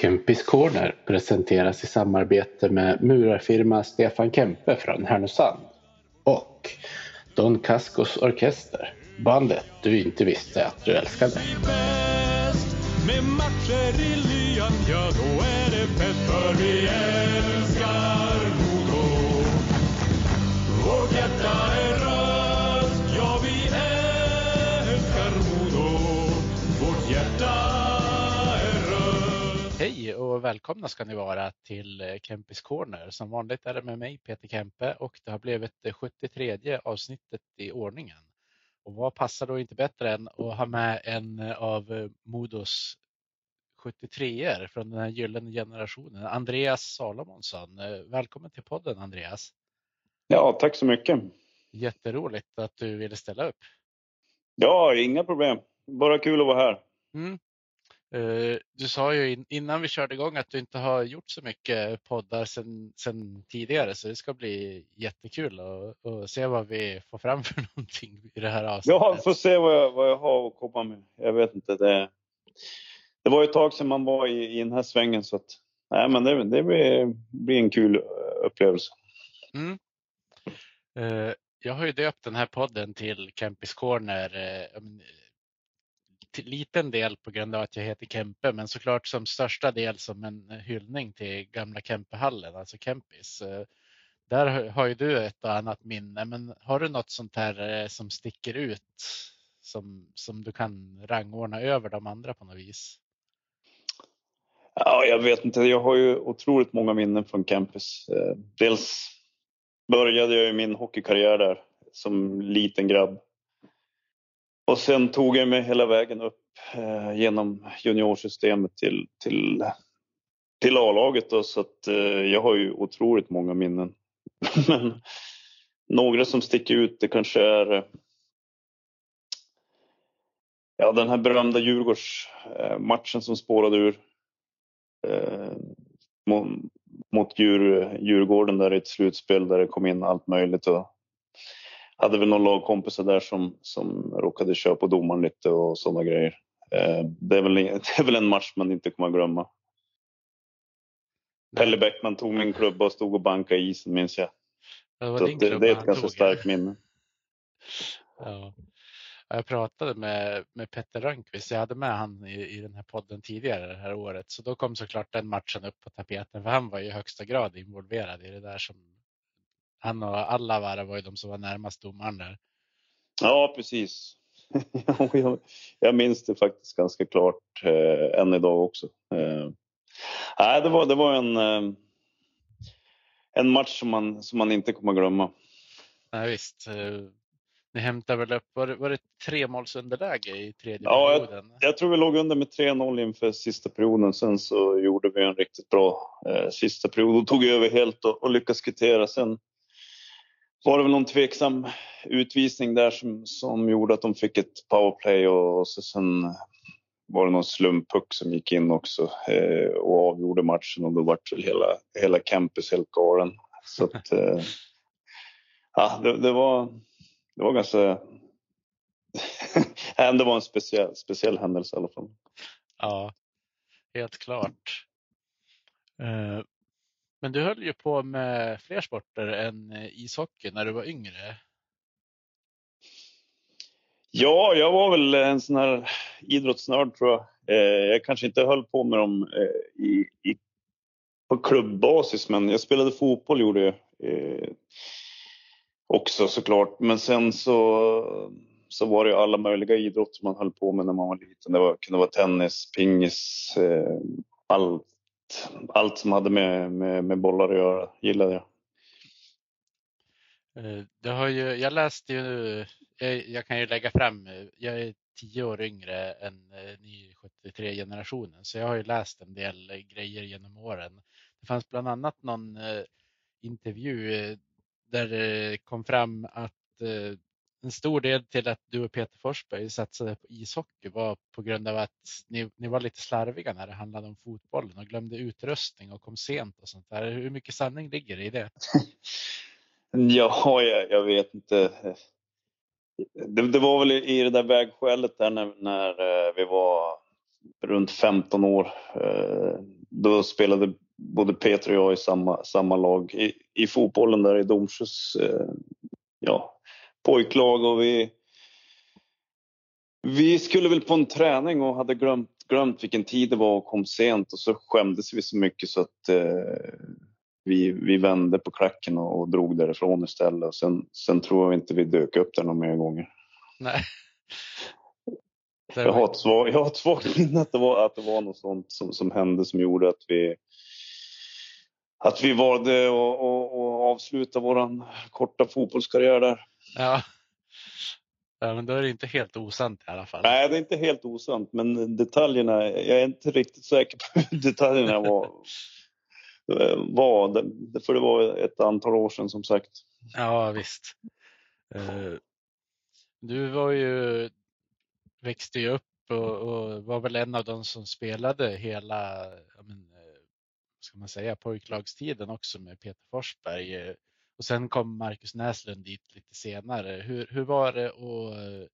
Kempis Corner presenteras i samarbete med murarfirma Stefan Kempe från Härnösand och Don Cascos Orkester, bandet du inte visste att du älskade. Med matcher i lyan, ja då är det fest för vi älskar och välkomna ska ni vara till eh, Kempis Corner. Som vanligt är det med mig Peter Kempe och det har blivit det 73 avsnittet i ordningen. Och vad passar då inte bättre än att ha med en av eh, Modos 73er från den här gyllene generationen, Andreas Salomonsson. Eh, välkommen till podden Andreas. Ja, tack så mycket. Jätteroligt att du ville ställa upp. Ja, inga problem. Bara kul att vara här. Mm. Eh, du sa ju innan vi körde igång att du inte har gjort så mycket poddar sedan, sedan tidigare så det ska bli jättekul att, att se vad vi får fram för någonting i det här avsnittet. Ja, får se vad jag, vad jag har att komma med. Jag vet inte. Det, det var ett tag sedan man var i, i den här svängen så att nej, men det, det blir, blir en kul upplevelse. Mm. Uh, jag har ju döpt den här podden till Campus Corner. Liten del på grund av att jag heter Kempe, men såklart som största del som en eh, hyllning till gamla Kempehallen, alltså Kempis. Eh, där har ju du ett och annat minne, men har du något sånt här eh, som sticker ut som, som du kan rangordna över de andra på något vis? Ja, jag vet inte. Jag har ju otroligt många minnen från Kempis. Dels började jag min hockeykarriär där som liten grabb och sen tog jag mig hela vägen upp eh, genom juniorsystemet till, till, till A-laget. Så att, eh, jag har ju otroligt många minnen. Men några som sticker ut det kanske är eh, ja, den här berömda Djurgårdsmatchen eh, som spårade ur eh, mot, mot djur, Djurgården där i ett slutspel där det kom in allt möjligt. Och hade väl någon lagkompisar där som, som råkade köra på domaren lite och sådana grejer. Eh, det, är väl, det är väl en match man inte kommer att glömma. Pelle Bäckman tog min klubba och stod och bankade i isen minns jag. Det, det, det, är ett ganska starkt minne. Ja. Jag pratade med, med Petter Rönnqvist, jag hade med han i, i den här podden tidigare det här året, så då kom såklart den matchen upp på tapeten, för han var i högsta grad involverad i det där som han och alla var ju de som var närmast domaren där. Ja, precis. jag minns det faktiskt ganska klart eh, än idag också. Eh, nej, det var, det var en, eh, en match som man, som man inte kommer att glömma. Nej, visst. Eh, ni hämtade väl upp, var det, var det tre målsunderläge i tredje ja, perioden? Jag, jag tror vi låg under med 3-0 inför sista perioden. Sen så gjorde vi en riktigt bra eh, sista period och tog över helt och, och lyckades kvittera. Sen var det väl någon tveksam utvisning där som, som gjorde att de fick ett powerplay och, och så sen var det någon slumpuck som gick in också eh, och avgjorde matchen och då vart väl hela, hela campus helt galen. Så att, eh, ja, det, det, var, det var ganska... det var en speciell, speciell händelse i alla fall. Ja, helt klart. Uh, men du höll ju på med fler sporter än eh, ishockey när du var yngre. Ja, jag var väl en sån här idrottsnörd tror jag. Eh, jag kanske inte höll på med dem eh, i, i, på klubbbasis, men jag spelade fotboll gjorde jag eh, också såklart. Men sen så, så var det alla möjliga idrotter man höll på med när man var liten. Det var, kunde vara tennis, pingis, eh, allt allt som hade med, med, med bollar att göra gillade jag. Eh, det har ju, jag läste ju, jag, jag, kan ju lägga fram, eh, jag är tio år yngre än ny 73-generationen, så jag har ju läst en del grejer genom åren. Det fanns bland annat någon intervju där det kom fram att en stor del till att du och Peter Forsberg satsade på ishockey var på grund av att ni, ni var lite slarviga när det handlade om fotbollen och glömde utrustning och kom sent och sånt där. Hur mycket sanning ligger i det? ja, jag, jag vet inte. Det, det, var väl i det där vägskälet där när, när eh, vi var runt 15 år. Eh, då spelade både Peter och jag i samma, samma lag i, i fotbollen där i Domsjös eh, ja, pojklag och vi, vi skulle väl på en träning och hade glömt, glömt vilken tid det var och kom sent och så skämdes vi så mycket så att eh, vi, vi vände på klacken och, och drog därifrån istället. Sen, sen tror jag inte vi dök upp där några mer gånger. Nej. Jag har ett svagt, jag har ett svagt minne att det var, att det var något sånt som, som hände som gjorde att vi att vi valde att, att, att avsluta vår korta fotbollskarriär där. Ja. ja, men då är det inte helt osant i alla fall. Nej, det är inte helt osant, men detaljerna, jag är inte riktigt säker på hur detaljerna var. var för det var ett antal år sedan som sagt. Ja, visst. Eh, du var ju växte ju upp och, och, var väl en av de som spelade hela, men, ska man säga, pojklagstiden också med Peter Forsberg. Och sen kom Marcus Näslund dit lite senare. Hur, hur var det att,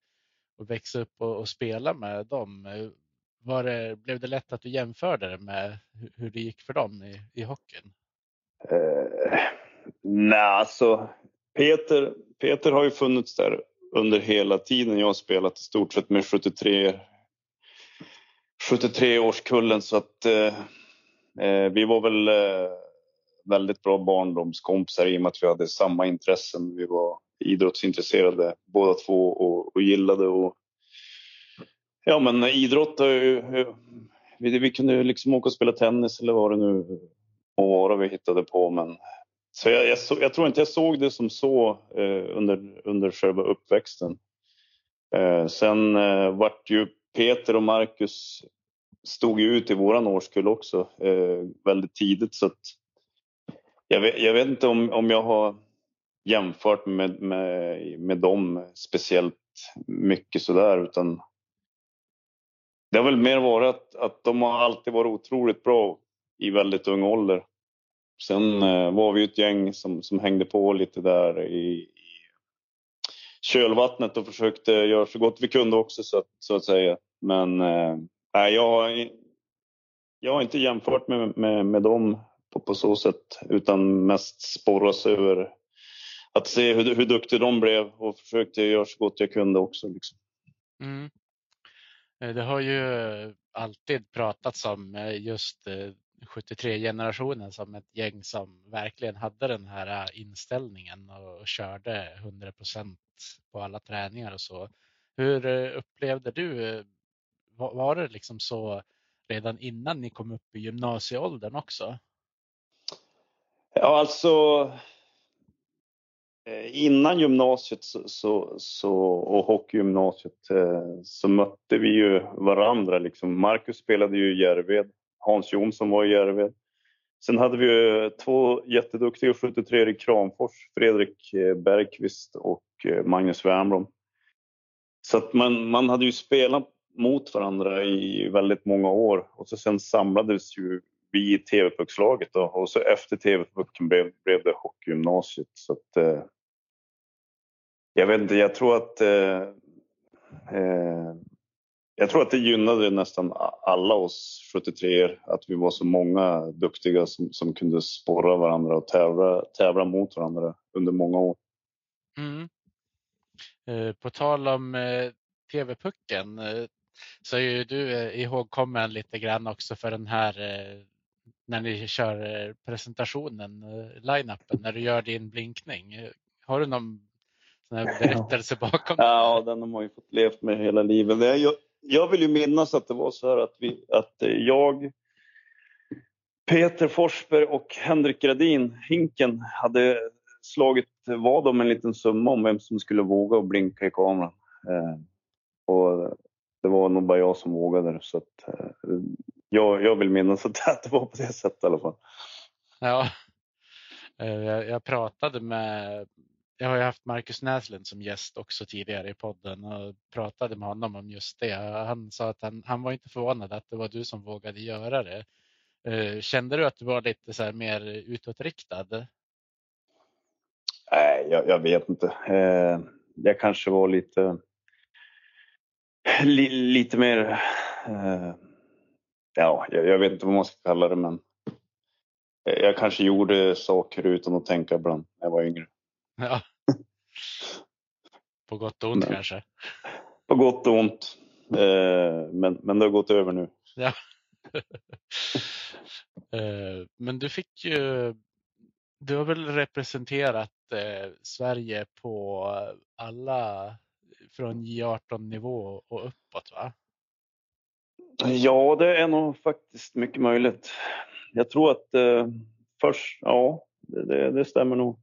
att växa upp och, och spela med dem? Var det, blev det lätt att du jämförde det med hur det gick för dem i, i hockeyn? Uh, Nej, alltså Peter, Peter har ju funnits där under hela tiden jag har spelat i stort sett med 73 73 årskullen så att eh, Eh, vi var väl eh, väldigt bra barndomskompisar i och med att vi hade samma intressen. Vi var idrottsintresserade båda två och, och gillade och ja men idrott vi, vi kunde liksom åka och spela tennis eller vad det nu var vi hittade på men så jag, jag, så, jag, tror inte jag såg det som så eh, under, under själva uppväxten. Eh, sen eh, vart ju Peter och Marcus stod ju ut i våran årskull också eh, väldigt tidigt så att jag vet, jag vet inte om, om jag har jämfört med, med, med dem speciellt mycket sådär utan det har väl mer varit att, att de har alltid varit otroligt bra i väldigt ung ålder. Sen eh, var vi ett gäng som, som hängde på lite där i, i kölvattnet och försökte göra så gott vi kunde också så att, så att säga. Men eh, jag, jag har inte jämfört med, med, med dem på, på så sätt utan mest sporras över att se hur, hur duktig de blev och försökte göra så gott jag kunde också. Liksom. Mm. Eh, det har ju alltid pratats om eh, just eh, 73-generationen som ett gäng som verkligen hade den här inställningen och körde 100 procent på alla träningar och så. Hur upplevde du, var, var det liksom så redan innan ni kom upp i gymnasieåldern också? Ja, alltså eh, innan gymnasiet så, så, så, och hockeygymnasiet eh, så mötte vi ju varandra. Liksom. Marcus spelade ju i Järved Hans Jonsson var i Järved. Sen hade vi två jätteduktiga 73 i Kramfors, Fredrik eh, Bergqvist och Magnus Wernbloom. Så att man, man hade ju spelat mot varandra i väldigt många år och så sen samlades ju vi i TV-puckslaget och så efter TV-pucken blev, blev det hockeygymnasiet. Så att, eh, jag vet inte, jag tror att eh, eh, jag tror att det gynnade nästan alla oss 73 att vi var så många duktiga som, som kunde sporra varandra och tävla, tävla mot varandra under många år. Mm. Eh, på tal om eh, TV-pucken eh, så är ju du ihågkommen lite grann också för den här när ni kör presentationen, line-upen, när du gör din blinkning. Har du någon berättelse bakom det? Ja, den har man ju fått levt med hela livet. Jag, jag vill ju minnas att det var så här att, vi, att jag, Peter Forsberg och Henrik Gradin, Hinken, hade slagit vad om en liten summa om vem som skulle våga och blinka i kameran. Eh, och det var nog bara jag som vågade så att, eh, jag, jag vill minnas att det var på det sättet i alla fall. Ja, eh, jag, jag pratade med jag har ju haft Marcus Näslund som gäst också tidigare i podden och pratade med honom om just det. Han sa att han, han var inte förvånad att det var du som vågade göra det. Eh, kände du att du var lite så mer utåtriktad? Nej, jag, jag vet inte. Jag kanske var lite, li, lite mer, eh, ja, jag, jag, vet inte vad man ska kalla det, men jag kanske gjorde saker utan att tänka ibland när jag var yngre. Ja. På gott och ont men, kanske? På gott och ont. Eh, men, men det har gått över nu. Ja. eh, men du fick ju, du har väl representerat eh, Sverige på alla från J18 nivå och uppåt va? Ja, det är nog faktiskt mycket möjligt. Jag tror att eh, först, ja, det, det, stämmer nog.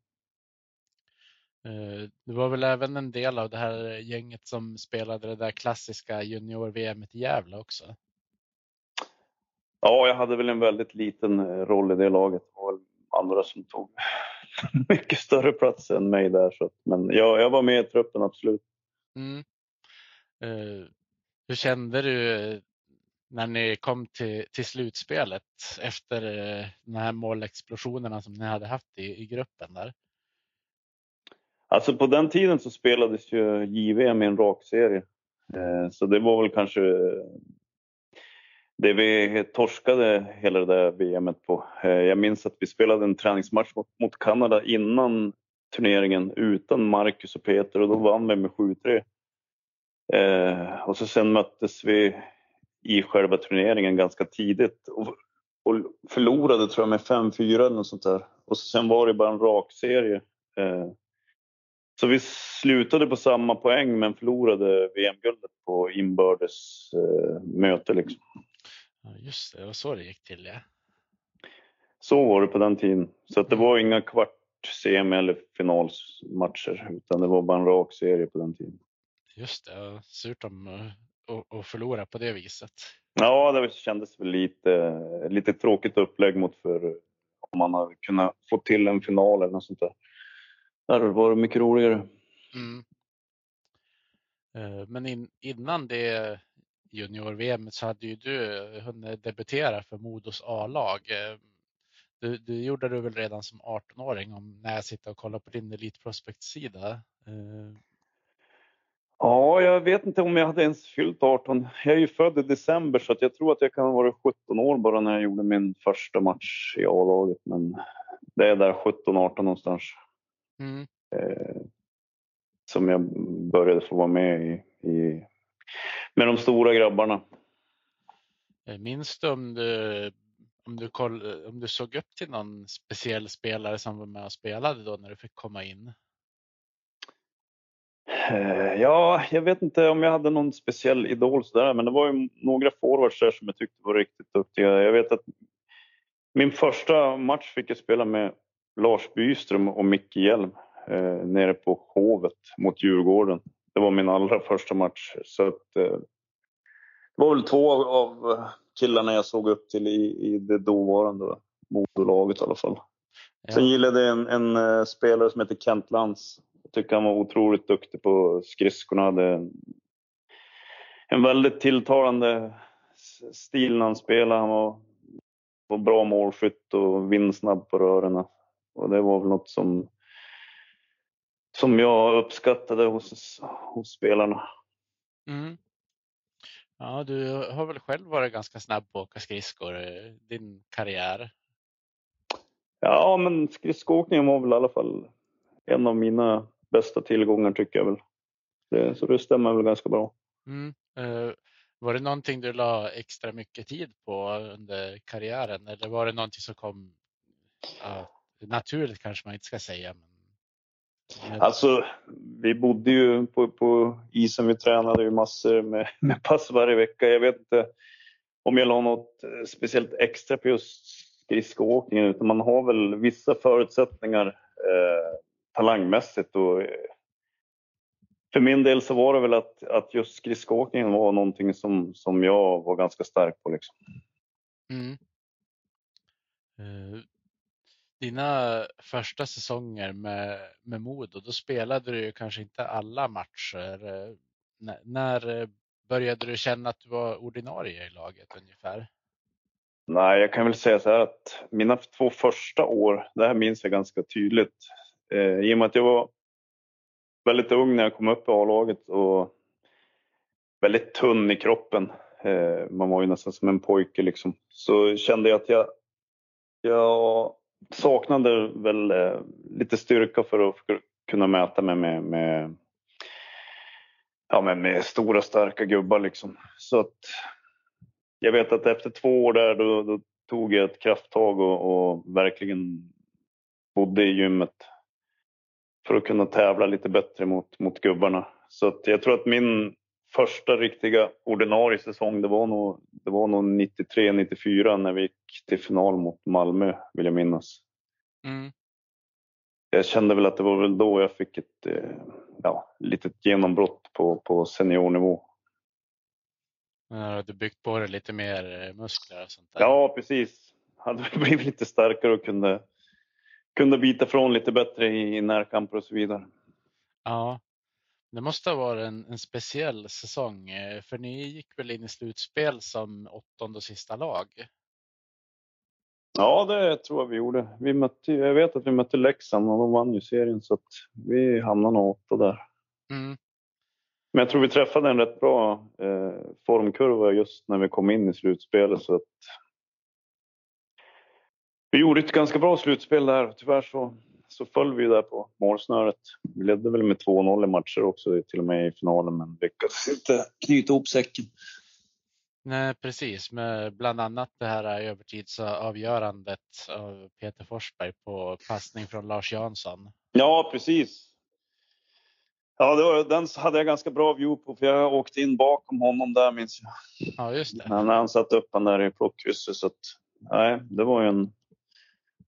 Eh, det var väl även en del av det här gänget som spelade det där klassiska junior-VM i Gävle också? Ja, jag hade väl en väldigt liten eh, roll i det laget. Det var andra som tog mycket större plats än mig där. Så, men ja, jag var med i truppen, absolut. Mm. Uh, hur kände du eh, när ni kom till, till slutspelet efter eh, uh, de här målexplosionerna som ni hade haft i, i gruppen där? Alltså på den tiden så spelades ju JVM i en rakserie. Så det var väl kanske det vi torskade hela det där VMet på. Jag minns att vi spelade en träningsmatch mot Kanada innan turneringen utan Marcus och Peter och då vann vi med 7-3. Eh, och så sen möttes vi i själva turneringen ganska tidigt och, och förlorade tror jag med 5-4 eller något sånt där. Och så sen var det bara en rak serie. Eh, så vi slutade på samma poäng men förlorade VM-guldet på inbördes eh, möte. Liksom. Ja, just det, det var så det gick till ja. Så var det på den tiden. Så att det var inga kvart semi eller finalmatcher utan det var bara en rak serie på den tiden. Just det, surt om att förlora på det viset. Ja, det kändes väl lite, lite tråkigt upplägg mot för om man hade kunnat få till en final eller något sånt där. Där var det mycket roligare. Mm. Eh, men in, innan det junior-VM så hade ju du hunnit debutera för Modos A-lag. Du, du gjorde det väl redan som 18-åring om när jag sitter och kollar på din Elite Prospect-sida. Eh, Ja, jag vet inte om jag hade ens fyllt 18. Jag är ju född i december så jag tror att jag kan ha varit 17 år bara när jag gjorde min första match i A-laget. Men det är där 17-18 någonstans. Mm. Eh, som jag började få vara med i, i, med de stora grabbarna. Eh, minns du om du, om du, koll, eh, om du såg upp till någon speciell spelare som var med och spelade då när du fick komma in? Eh, ja, jag vet inte om jag hade någon speciell idol sådär, men det var ju några forwards där som jag tyckte var riktigt duktiga. Jag vet att min första match fick jag spela med Lars Byström och Micke Hjelm eh, nere på Hovet mot Djurgården. Det var min allra första match. Så att, eh, det var väl två av, av killarna jag såg upp till i, i det dåvarande Modolaget i alla fall. Ja. Sen gillade jag en, en, en spelare som heter Kent Lantz jag tycker han var otroligt duktig på skridskorna. Hade en väldigt tilltalande stil när han spelade. Han var, var bra målskytt och vindsnabb på rörerna. Och det var väl något som, som jag uppskattade hos, hos spelarna. Mm. Ja, du har väl själv varit ganska snabb på att åka skridskor din karriär? Ja, men skridskoåkningen var väl i alla fall en av mina bästa tillgångar tycker jag väl. Det, så det stämmer väl ganska bra. Mm. Uh, var det någonting du la extra mycket tid på under karriären eller var det någonting som kom uh, naturligt kanske man inte ska säga? Men... Alltså, vi bodde ju på, på isen, vi tränade ju massor med, med pass varje vecka. Jag vet inte om jag la något eh, speciellt extra på just skridskoåkningen utan man har väl vissa förutsättningar eh, talangmässigt. Och eh, för min del så var det väl att, att just skridskoåkningen var någonting som, som jag var ganska stark på. Liksom. Mm. Dina första säsonger med, med Modo, då spelade du kanske inte alla matcher. N när, när eh, började du känna att du var ordinarie i laget ungefär? Nej, jag kan väl säga så här att mina två första år, det här minns jag ganska tydligt. Eh, I och med att jag var väldigt ung när jag kom upp i A-laget och väldigt tunn i kroppen. Eh, man var ju nästan som en pojke liksom. Så kände jag att jag, jag saknade väl eh, lite styrka för att kunna mäta mig med, med, ja, med, med stora starka gubbar liksom. Så att jag vet att efter två år där då, då tog jag ett krafttag och, och, verkligen bodde i gymmet för att kunna tävla lite bättre mot, mot gubbarna. Så att jag tror att min första riktiga ordinarie säsong det var nog, det var nog 93-94 när vi gick till final mot Malmö vill jag minnas. Mm. Jag kände väl att det var väl då jag fick ett eh, ja, litet genombrott på, på seniornivå. Men du byggt på dig lite mer eh, muskler och sånt där? Ja, precis. Hade blivit lite starkare och kunde, kunde bita från lite bättre i närkamper och så vidare. Ja, det måste ha varit en, en, speciell säsong eh, för ni gick väl in i slutspel som åttonde och sista lag? Ja, det tror jag vi gjorde. Vi mötte, jag vet att vi mötte Leksand och de vann ju serien så att vi hamnade nog åtta där. Mm. Men jag tror vi träffade en rätt bra eh, formkurva just när vi kom in i slutspelet så att vi gjorde ett ganska bra slutspel där. Tyvärr så, så föll vi där på målsnöret. Vi ledde väl med 2-0 i matcher också till och med i finalen men lyckades inte knyta ihop säcken. Nej, precis. Med bland annat det här övertidsavgörandet av Peter Forsberg på passning från Lars Jansson. Ja, precis. Ja, var, den hade jag ganska bra view på för jag åkte in bakom honom där minns jag. Ja, just det. När han satte upp den där i plockkrysset. Så att, nej, det var ju en.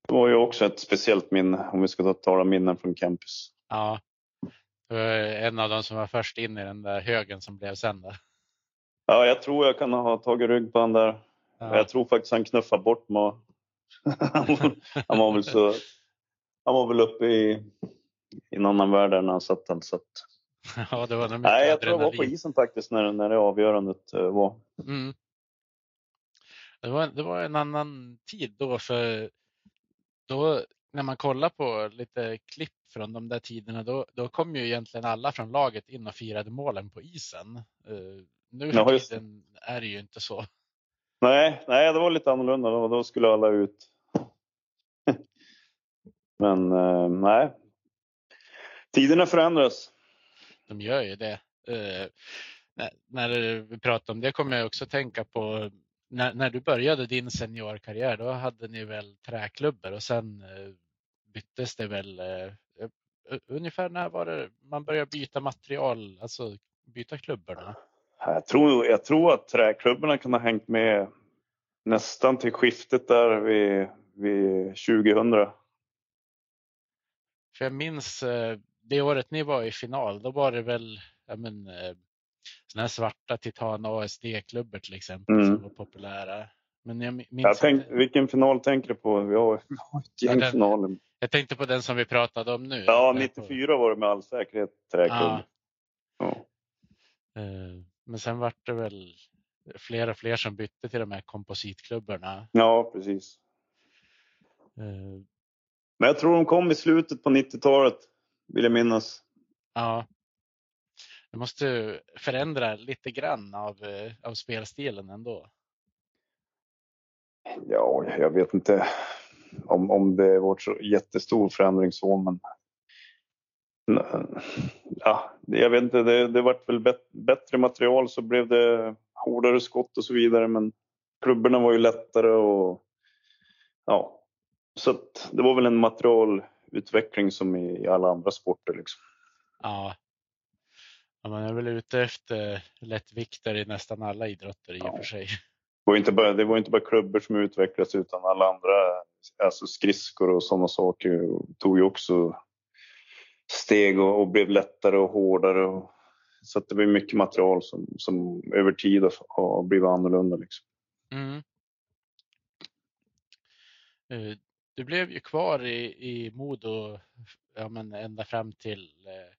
Det var ju också ett speciellt minne om vi ska tala minnen från campus. Ja, det var en av de som var först in i den där högen som blev sen. Där. Ja, jag tror jag kan ha tagit rygg på den där. Ja. Jag tror faktiskt han knuffade bort mig. han var väl så. Han var väl uppe i i en annan värld när han satt den. Så att... ja, det var Nej, jag tror jag var på isen faktiskt när, när det avgörandet eh, var. Mm. Det, var det var en annan tid då för då när man kollar på lite klipp från de där tiderna då, då kom ju egentligen alla från laget in och firade målen på isen. Uh, nu för tiden är det ju inte så. Nej, nej, det var lite annorlunda. Då, då skulle alla ut. Men uh, nej, Tiderna förändras. De gör ju det. Uh, när, när vi pratar om det kommer jag också tänka på när, när, du började din seniorkarriär, då hade ni väl träklubbor och sen uh, byttes det väl uh, ungefär när var det man började byta material, alltså byta klubborna? Jag tror, jag tror att träklubborna kan ha hängt med nästan till skiftet där vid, vid 2000. För jag minns det året ni var i final, då var det väl men, eh, såna här svarta Titan ASD-klubbor till exempel mm. som var populära. Men jag jag tänk, inte... Vilken final tänker du på? Vi har, ja, finaler. Jag tänkte på den som vi pratade om nu. Ja, 94 var det med all säkerhet träklubb. Ja. Eh, men sen var det väl fler och fler som bytte till de här kompositklubborna. Ja, precis. Uh, Men jag tror de kom i slutet på 90-talet vill jag minnas. Ja. Det måste förändra lite grann av, eh, av spelstilen ändå. Ja, jag vet inte om, om det varit så jättestor förändring så, men ja, jag vet inte, det, det vart väl bättre material så blev det hårdare skott och så vidare, men klubborna var ju lättare och ja, så det var väl en material utveckling som i alla andra sporter. Liksom. Ja. Ja, man är väl ute efter lättviktare i nästan alla idrotter i och för sig. Det var, inte bara, det var inte bara klubbor som utvecklades utan alla andra, alltså skridskor och sådana saker tog ju också steg och, och blev lättare och hårdare. Och, så att det blev mycket material som, som över tid har, har blivit annorlunda. Liksom. Mm. Eh, du blev ju kvar i, i Modo ja, men ända fram till eh,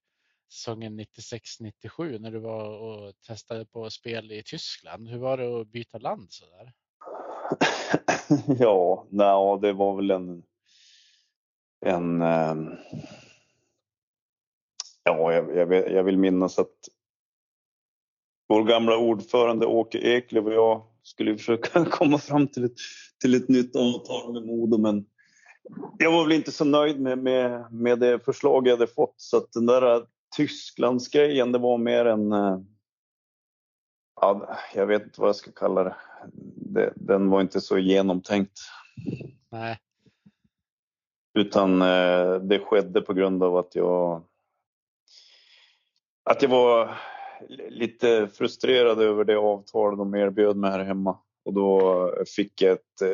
säsongen 96-97 när du var och testade på spel i Tyskland. Hur var det att byta land så där? ja, nej, det var väl en, en ehm, ja, jag, jag, jag, vill minnas att vår gamla ordförande Åke Eklöf och jag skulle försöka komma fram till ett, till ett nytt avtal med Modo men jag var väl inte så nöjd med, med, med det förslag jag hade fått så att den där Tysklandsgrejen det var mer en eh, ja, jag vet inte vad jag ska kalla det. det den var inte så genomtänkt. Nej. Utan eh, det skedde på grund av att jag att jag var lite frustrerad över det avtal de erbjöd mig här hemma. Och då fick jag ett eh,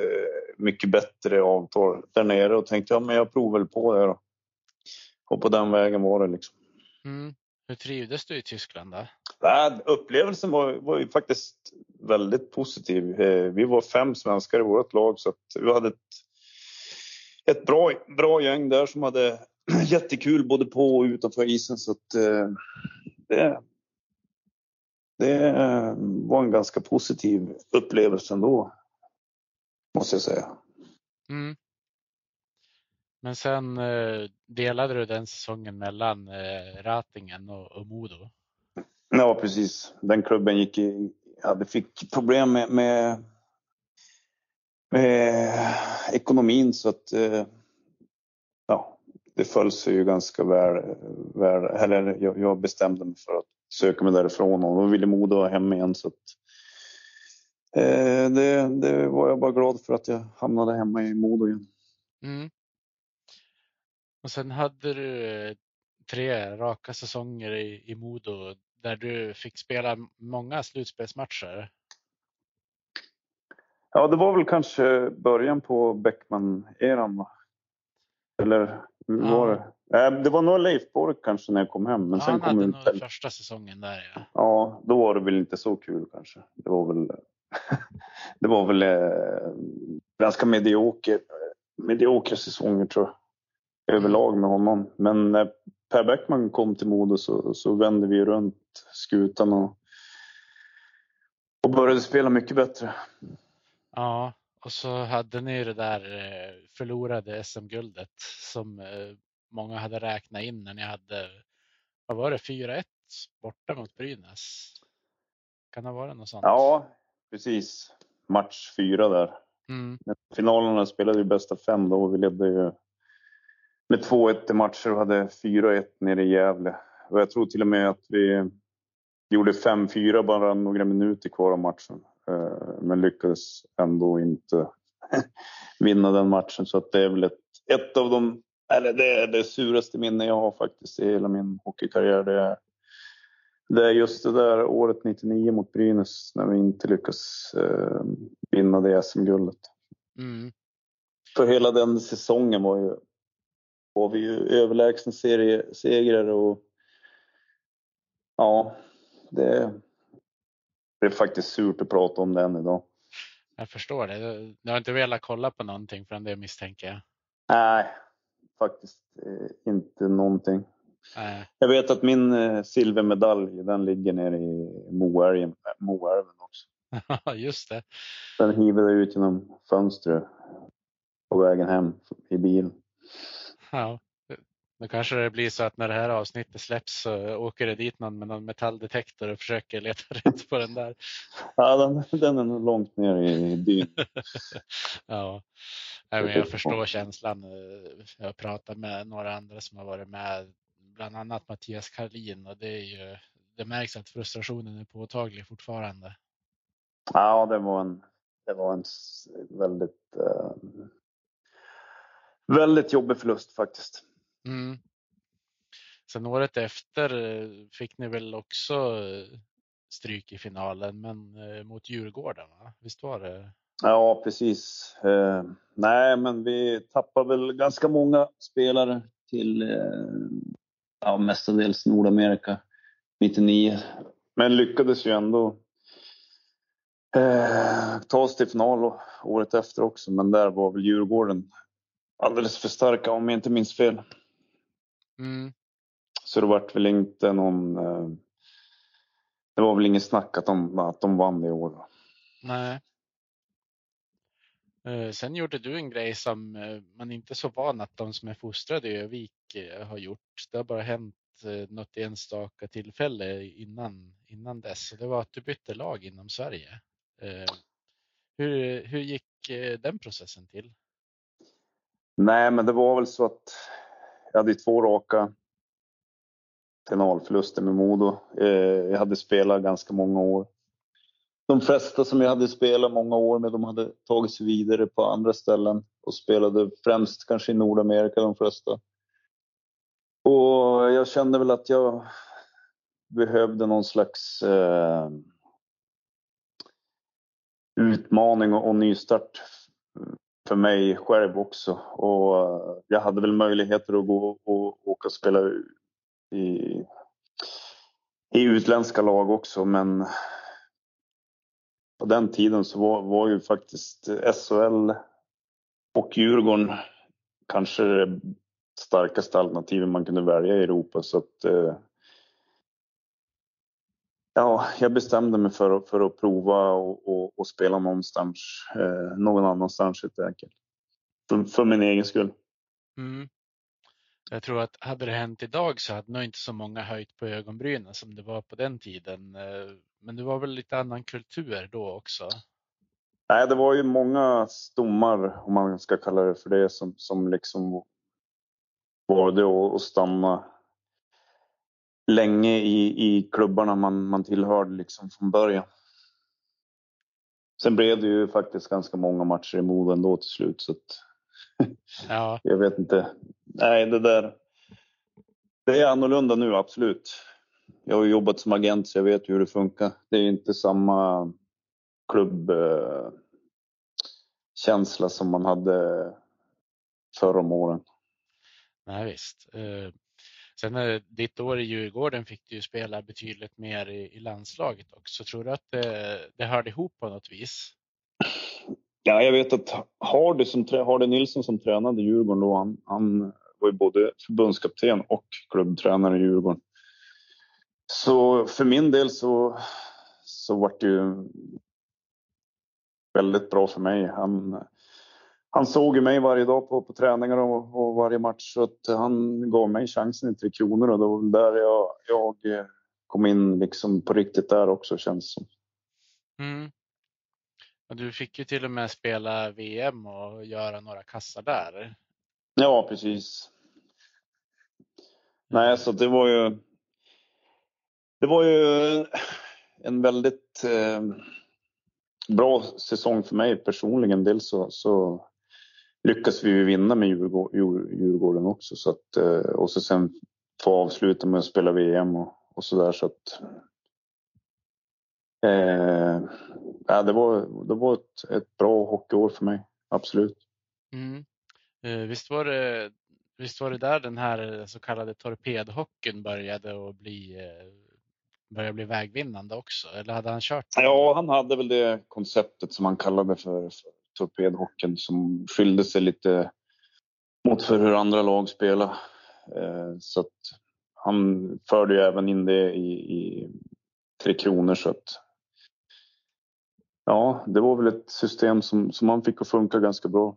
mycket bättre avtal där nere och tänkte ja, men jag provar väl på det då. Och på den vägen var det liksom. Mm. Hur trivdes du i Tyskland då? Ja, upplevelsen var, var ju faktiskt väldigt positiv. Eh, vi var fem svenskar i vårt lag så vi hade ett, ett bra, bra gäng där som hade jättekul både på och utanför isen. Så att, eh, det, det var en ganska positiv upplevelse ändå. Måste jag säga. Mm. Men sen eh, delade du den säsongen mellan eh, Ratingen och, och Modo? Ja, precis. Den klubben gick i, ja, det fick problem med, med, med ekonomin så att eh, ja, det föll sig ju ganska väl. väl eller jag, jag, bestämde mig för att söka mig därifrån och då ville Modo ha hem igen så att eh, det, det, var jag bara glad för att jag hamnade hemma i Modo igen. Mm. Och sen hade du tre raka säsonger i, i Modo där du fick spela många slutspelsmatcher. Ja, det var väl kanske början på Bäckman-eran. Eller hur ja. var det? Det var nog Leif Borg kanske när jag kom hem. Men ja, sen han kom hade nog ut... första säsongen där ja. Ja, då var det väl inte så kul kanske. Det var väl, det var väl eh, ganska medioker, mediokra säsonger tror jag. Överlag med honom. Men när Per Bäckman kom till Modo så, så vände vi runt skutan och, och började spela mycket bättre. Ja, och så hade ni det där eh, förlorade SM-guldet som eh, många hade räknat in när ni hade, vad var det, 4-1 borta mot Brynäs? Kan det vara något sånt? Ja, precis. Match fyra där. Mm. Finalerna spelade ju bästa fem då och vi ledde ju med 2-1 i matcher och hade 4-1 nere i Gävle. Och jag tror till och med att vi gjorde 5-4 bara några minuter kvar av matchen. Eh, men lyckades ändå inte vinna den matchen. Så att det är väl ett, ett av de, eller det är det suraste minne jag har faktiskt i hela min hockeykarriär. Det är, det är just det där året 99 mot Brynäs när vi inte lyckas eh, vinna det SM-guldet. Mm. För hela den säsongen var ju var vi ju överlägsna segrare och ja, det, det är faktiskt surt att prata om den idag. Jag förstår det. Du har inte velat kolla på någonting förrän det misstänker jag. Nej, faktiskt eh, inte någonting. Nej. Jag vet att min eh, silvermedalj, den ligger nere i Moälven, också. Just det. Den hivade ut genom fönstret på vägen hem i bilen. Ja, då kanske det blir så att när det här avsnittet släpps så åker det dit någon med någon metalldetektor och försöker leta rätt på den där. Ja, den, den är nog långt ner i dyn. ja, men jag förstår känslan. Jag har pratat med några andra som har varit med, bland annat Mattias Karlin och det är ju, det märks att frustrationen är påtaglig fortfarande. Ja, det var en, det var en väldigt uh väldigt jobbig förlust faktiskt. Mm. Sen året efter eh, fick ni väl också eh, stryk i finalen, men eh, mot Djurgården, va? visst var det? Ja, precis. Eh, nej, men vi tappade väl ganska många spelare till eh, ja, mestadels Nordamerika 99. Men lyckades ju ändå eh, ta oss till final året efter också. Men där var väl Djurgården alldeles för starka om jag inte minns fel. Mm. Så det vart väl inte någon... Eh, det var väl inget snack att de, att de vann i år. Nej. Eh, sen gjorde du en grej som eh, man inte är så van att de som är fostrade i Övik har gjort. Det har bara hänt något enstaka tillfälle innan, innan dess. Det var att du bytte lag inom Sverige. Hur, hur gick den processen till? Nej, men det var väl så att jag hade två raka finalförluster med Modo. Eh, jag hade spelat ganska många år. De flesta som jag hade spelat många år med, de hade tagit sig vidare på andra ställen och spelade främst kanske i Nordamerika de flesta. Och jag kände väl att jag behövde någon slags eh, utmaning och, och nystart för mig själv också. Och jag hade väl möjligheter att gå och åka och spela i, i utländska lag också men på den tiden så var, var ju faktiskt SHL och Djurgården kanske det starkaste alternativet man kunde välja i Europa. Så att, eh, ja, jag bestämde mig för, för att prova och, och, och spela någonstans, eh, någon annanstans helt enkelt. För, för min egen skull. Mm. Jag tror att hade det hänt idag så hade nog inte så många höjt på ögonbrynen som det var på den tiden. Eh, men det var väl lite annan kultur då också? Nej, det var ju många stommar, om man ska kalla det för det, som, som liksom valde att stanna länge i, i klubbarna man, man tillhörde liksom från början. Sen blev det ju faktiskt ganska många matcher i Modo ändå till slut. Så att, ja. jag vet inte. Nej, det där. Det är annorlunda nu, absolut. Jag har jobbat som agent så jag vet hur det funkar. Det är inte samma klubbkänsla som man hade förr om åren. Nej, visst. Sen när ditt år i Djurgården fick du ju spela betydligt mer i, i landslaget också. Tror du att det, det hörde ihop på något vis? Ja, jag vet att Hardy, som, Hardy Nilsson som tränade Djurgården då, han, han var ju både förbundskapten och klubbtränare i Djurgården. Så för min del så, så var det ju väldigt bra för mig. Han, han såg ju mig varje dag på, på träningar och, och varje match så att han gav mig chansen i Tre Kronor och det var där jag, jag kom in liksom på riktigt där också känns som. Mm. Du fick ju till och med spela VM och göra några kassar där. Ja, precis. Nej, så det var ju. Det var ju en väldigt eh, bra säsong för mig personligen. Dels så, så lyckas vi ju vinna med Djurgården, också så att, eh, och så sen få avsluta med att spela VM och, och så där så att. Eh, ja, det var, det var ett, ett bra hockeyår för mig, absolut. Mm. Eh, visst var det Visst var det där den här så kallade torpedhockeyn började att bli, eh, började bli vägvinnande också? Eller hade han kört? Ja, han hade väl det konceptet som han kallade för, för torpedhockeyn som skilde sig lite mot för hur andra lag spelar. Eh, så att han förde ju även in det i, i Tre Kronor så att ja, det var väl ett system som, som han fick att funka ganska bra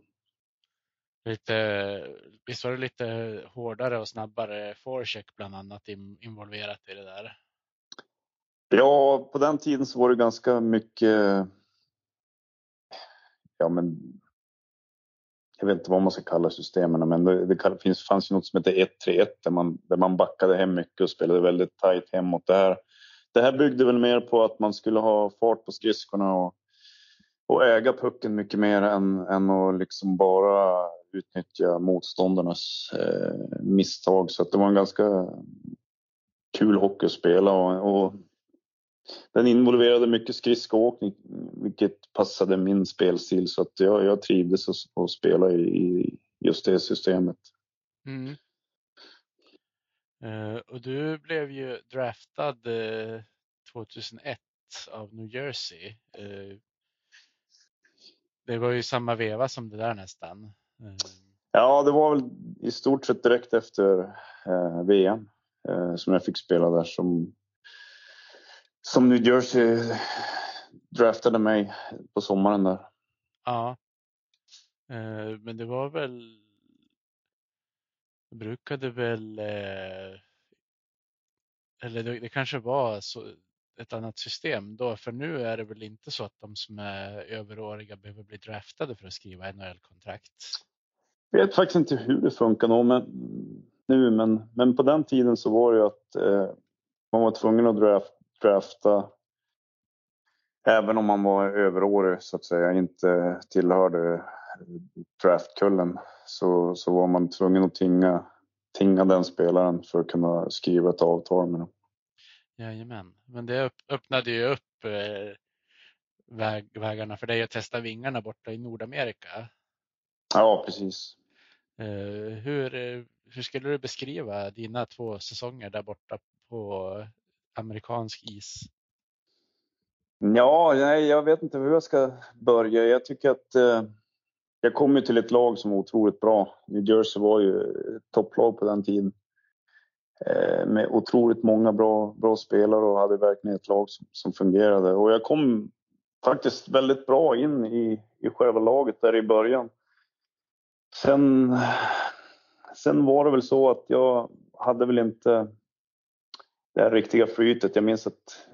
lite, visst var det lite hårdare och snabbare forecheck bland annat involverat i det där? Ja, på den tiden så var det ganska mycket. Ja, men. Jag vet inte vad man ska kalla systemen, men det, det finns, fanns ju något som heter 1-3-1 där man, där man backade hem mycket och spelade väldigt tajt hemåt. Det här, det här byggde väl mer på att man skulle ha fart på skridskorna och, och äga pucken mycket mer än, än att liksom bara utnyttja motståndarnas eh, misstag. Så att det var en ganska kul hockey att spela och, och den involverade mycket skridskoåkning vilket passade min spelstil så att jag, jag trivdes att, att spela i, i, just det systemet. Mm. Uh, och du blev ju draftad uh, 2001 av New Jersey. Uh, det var ju samma veva som det där nästan. Ja, det var väl i stort sett direkt efter eh, VM eh, som jag fick spela där som, som New Jersey draftade mig på sommaren där. Ja, eh, men det var väl. Brukade väl. Eh, eller det, det kanske var så, ett annat system då, för nu är det väl inte så att de som är överåriga behöver bli draftade för att skriva NHL-kontrakt? Jag vet faktiskt inte hur det funkar nu, men, nu, men, men på den tiden så var det ju att eh, man var tvungen att draft, drafta även om man var överårig så att säga, inte tillhörde draftkullen så, så var man tvungen att tinga, tinga den spelaren för att kunna skriva ett avtal med dem. Jajamän, men det öppnade ju upp eh, väg, vägarna för dig att testa vingarna borta i Nordamerika. Ja, precis. Eh, hur, eh, hur skulle du beskriva dina två säsonger där borta på amerikansk is? Ja, nej, jag vet inte hur jag ska börja. Jag tycker att eh, jag kom ju till ett lag som var otroligt bra. New Jersey var ju ett topplag på den tiden. Eh, med otroligt många bra, bra spelare och hade verkligen ett lag som, som fungerade. Och jag kom faktiskt väldigt bra in i, i själva laget där i början. Sen, sen var det väl så att jag hade väl inte det här riktiga flytet. Jag minns att,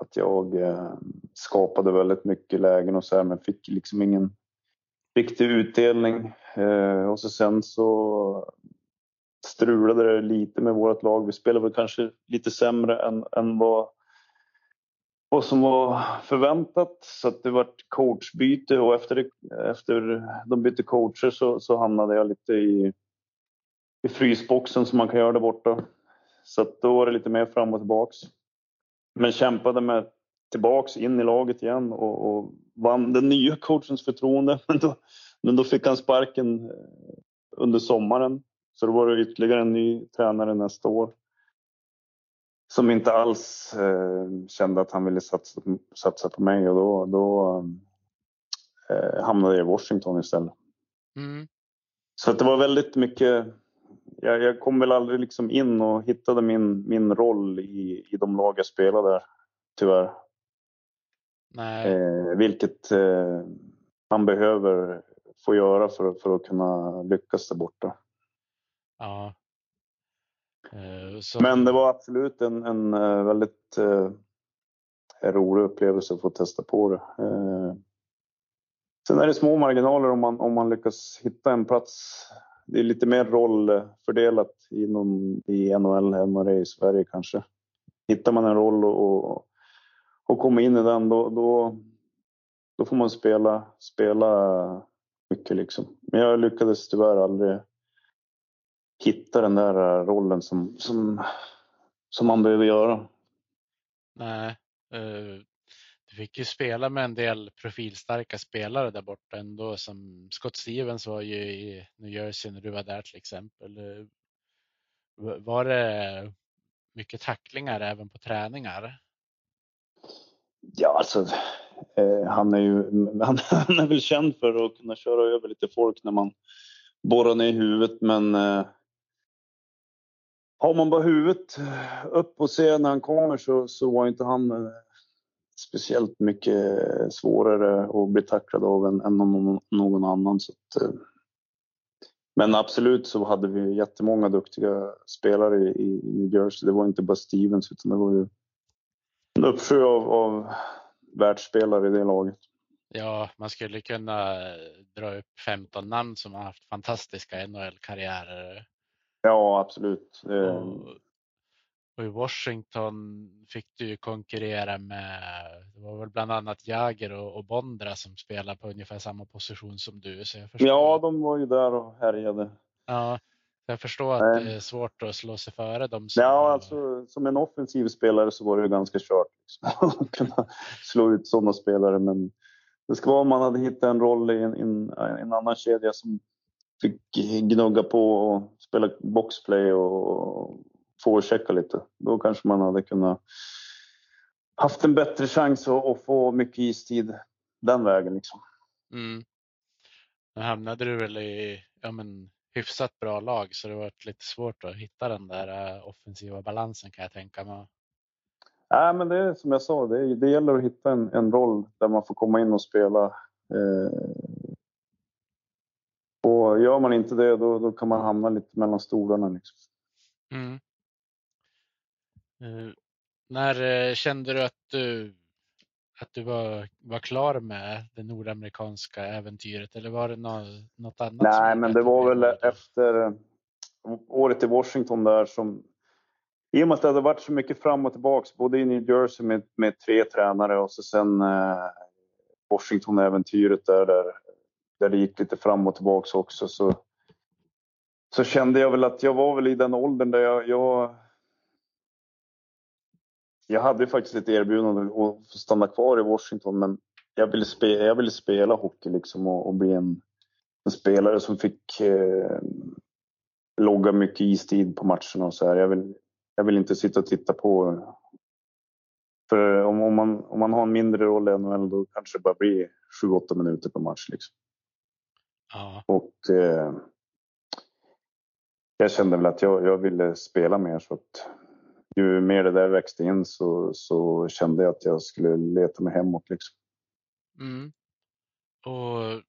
att jag eh, skapade väldigt mycket lägen och så här, men fick liksom ingen riktig utdelning. Eh, och så sen så strulade det lite med vårt lag. Vi spelade väl kanske lite sämre än, än vad, vad som var förväntat. Så att det var coachbyte och efter, det, efter de bytte coacher så, så hamnade jag lite i, i frysboxen som man kan göra där borta. Så då var det lite mer fram och tillbaks. Men kämpade med tillbaks in i laget igen och, och vann den nya coachens förtroende. Men då, men då fick han sparken under sommaren så då var det ytterligare en ny tränare nästa år. Som inte alls eh, kände att han ville satsa, satsa på mig och då, då eh, hamnade jag i Washington istället. Mm. Så att det var väldigt mycket. Jag, jag, kom väl aldrig liksom in och hittade min, min roll i, i de lag jag spelade tyvärr. Nej. Eh, vilket eh, man behöver få göra för, för att kunna lyckas där borta. Ja. Eh, så... Men det var absolut en, en eh, väldigt eh, rolig upplevelse att få testa på det. Sen är det små marginaler om man, om man lyckas hitta en plats. Det är lite mer rollfördelat inom, i NHL än vad det är i Sverige kanske. Hittar man en roll och, och, och kommer in i den då, då, då får man spela, spela mycket liksom. Men jag lyckades tyvärr aldrig hitta den där rollen som, som, som man behöver göra. Nej, eh, fick ju spela med en del profilstarka spelare där borta ändå. Som Scott Stevens var ju i New Jersey när du var där till exempel. Eh, var det mycket tacklingar även på träningar? Ja, alltså eh, han är ju han, han, är väl känd för att kunna köra över lite folk när man borrar ner huvudet, men eh, har man bara huvudet upp och ser när han kommer så, så var inte han eh, speciellt mycket svårare att bli tacklad av än, än någon, någon annan. Så att, eh, men absolut så hade vi jättemånga duktiga spelare i, New Jersey. Det var inte bara Stevens utan det var ju en uppsjö av, av världsspelare i det laget. Ja, man skulle kunna dra upp 15 namn som har haft fantastiska NHL-karriärer Ja, absolut. Och, eh, och, i Washington fick du konkurrera med, det var väl bland annat Jager och, och Bondra som spelar på ungefär samma position som du. Så jag förstår. Ja, de var ju där och härjade. Ja, jag förstår att Nej. det är svårt att slå sig före dem. Som... Ja, alltså som en offensiv spelare så var det ganska kört liksom. att kunna slå ut sådana spelare. Men det ska vara om man hade hittat en roll i en, en, en annan kedja som fick gnugga på och spela boxplay och få checka lite. Då kanske man hade kunnat haft en bättre chans att, att få mycket istid den vägen. Liksom. Mm. Nu hamnade du väl i ja, men, hyfsat bra lag så det var lite svårt att hitta den där uh, offensiva balansen kan jag tänka mig. Nej, men det är som jag sa, det, det gäller att hitta en, en roll där man får komma in och spela eh, och gör man inte det då, då kan man hamna lite mellan stolarna. Liksom. Mm. Uh, när uh, kände du att du, att du var, var klar med det nordamerikanska äventyret eller var det något, annat? Nej, men det var väl efter året i Washington där som i och med att det hade varit så mycket fram och tillbaks, både i New Jersey med, med tre tränare och så sen eh, Washington-äventyret där, där, där det gick lite fram och tillbaks också. Så, så kände jag väl att jag var väl i den åldern där jag, jag jag hade faktiskt ett erbjudande att få stanna kvar i Washington men jag ville, spe, jag ville spela hockey liksom och, och bli en, en, spelare som fick eh, logga mycket istid på matcherna och så här. Jag vill, jag vill inte sitta och titta på. För om, om, man, om man har en mindre roll i NHL då kanske det bara blir 7-8 minuter per match. Liksom. Ja. Och eh, jag kände väl att jag, jag ville spela mer så att ju mer det där växte in så, så kände jag att jag skulle leta mig hemåt. Liksom. Mm. Och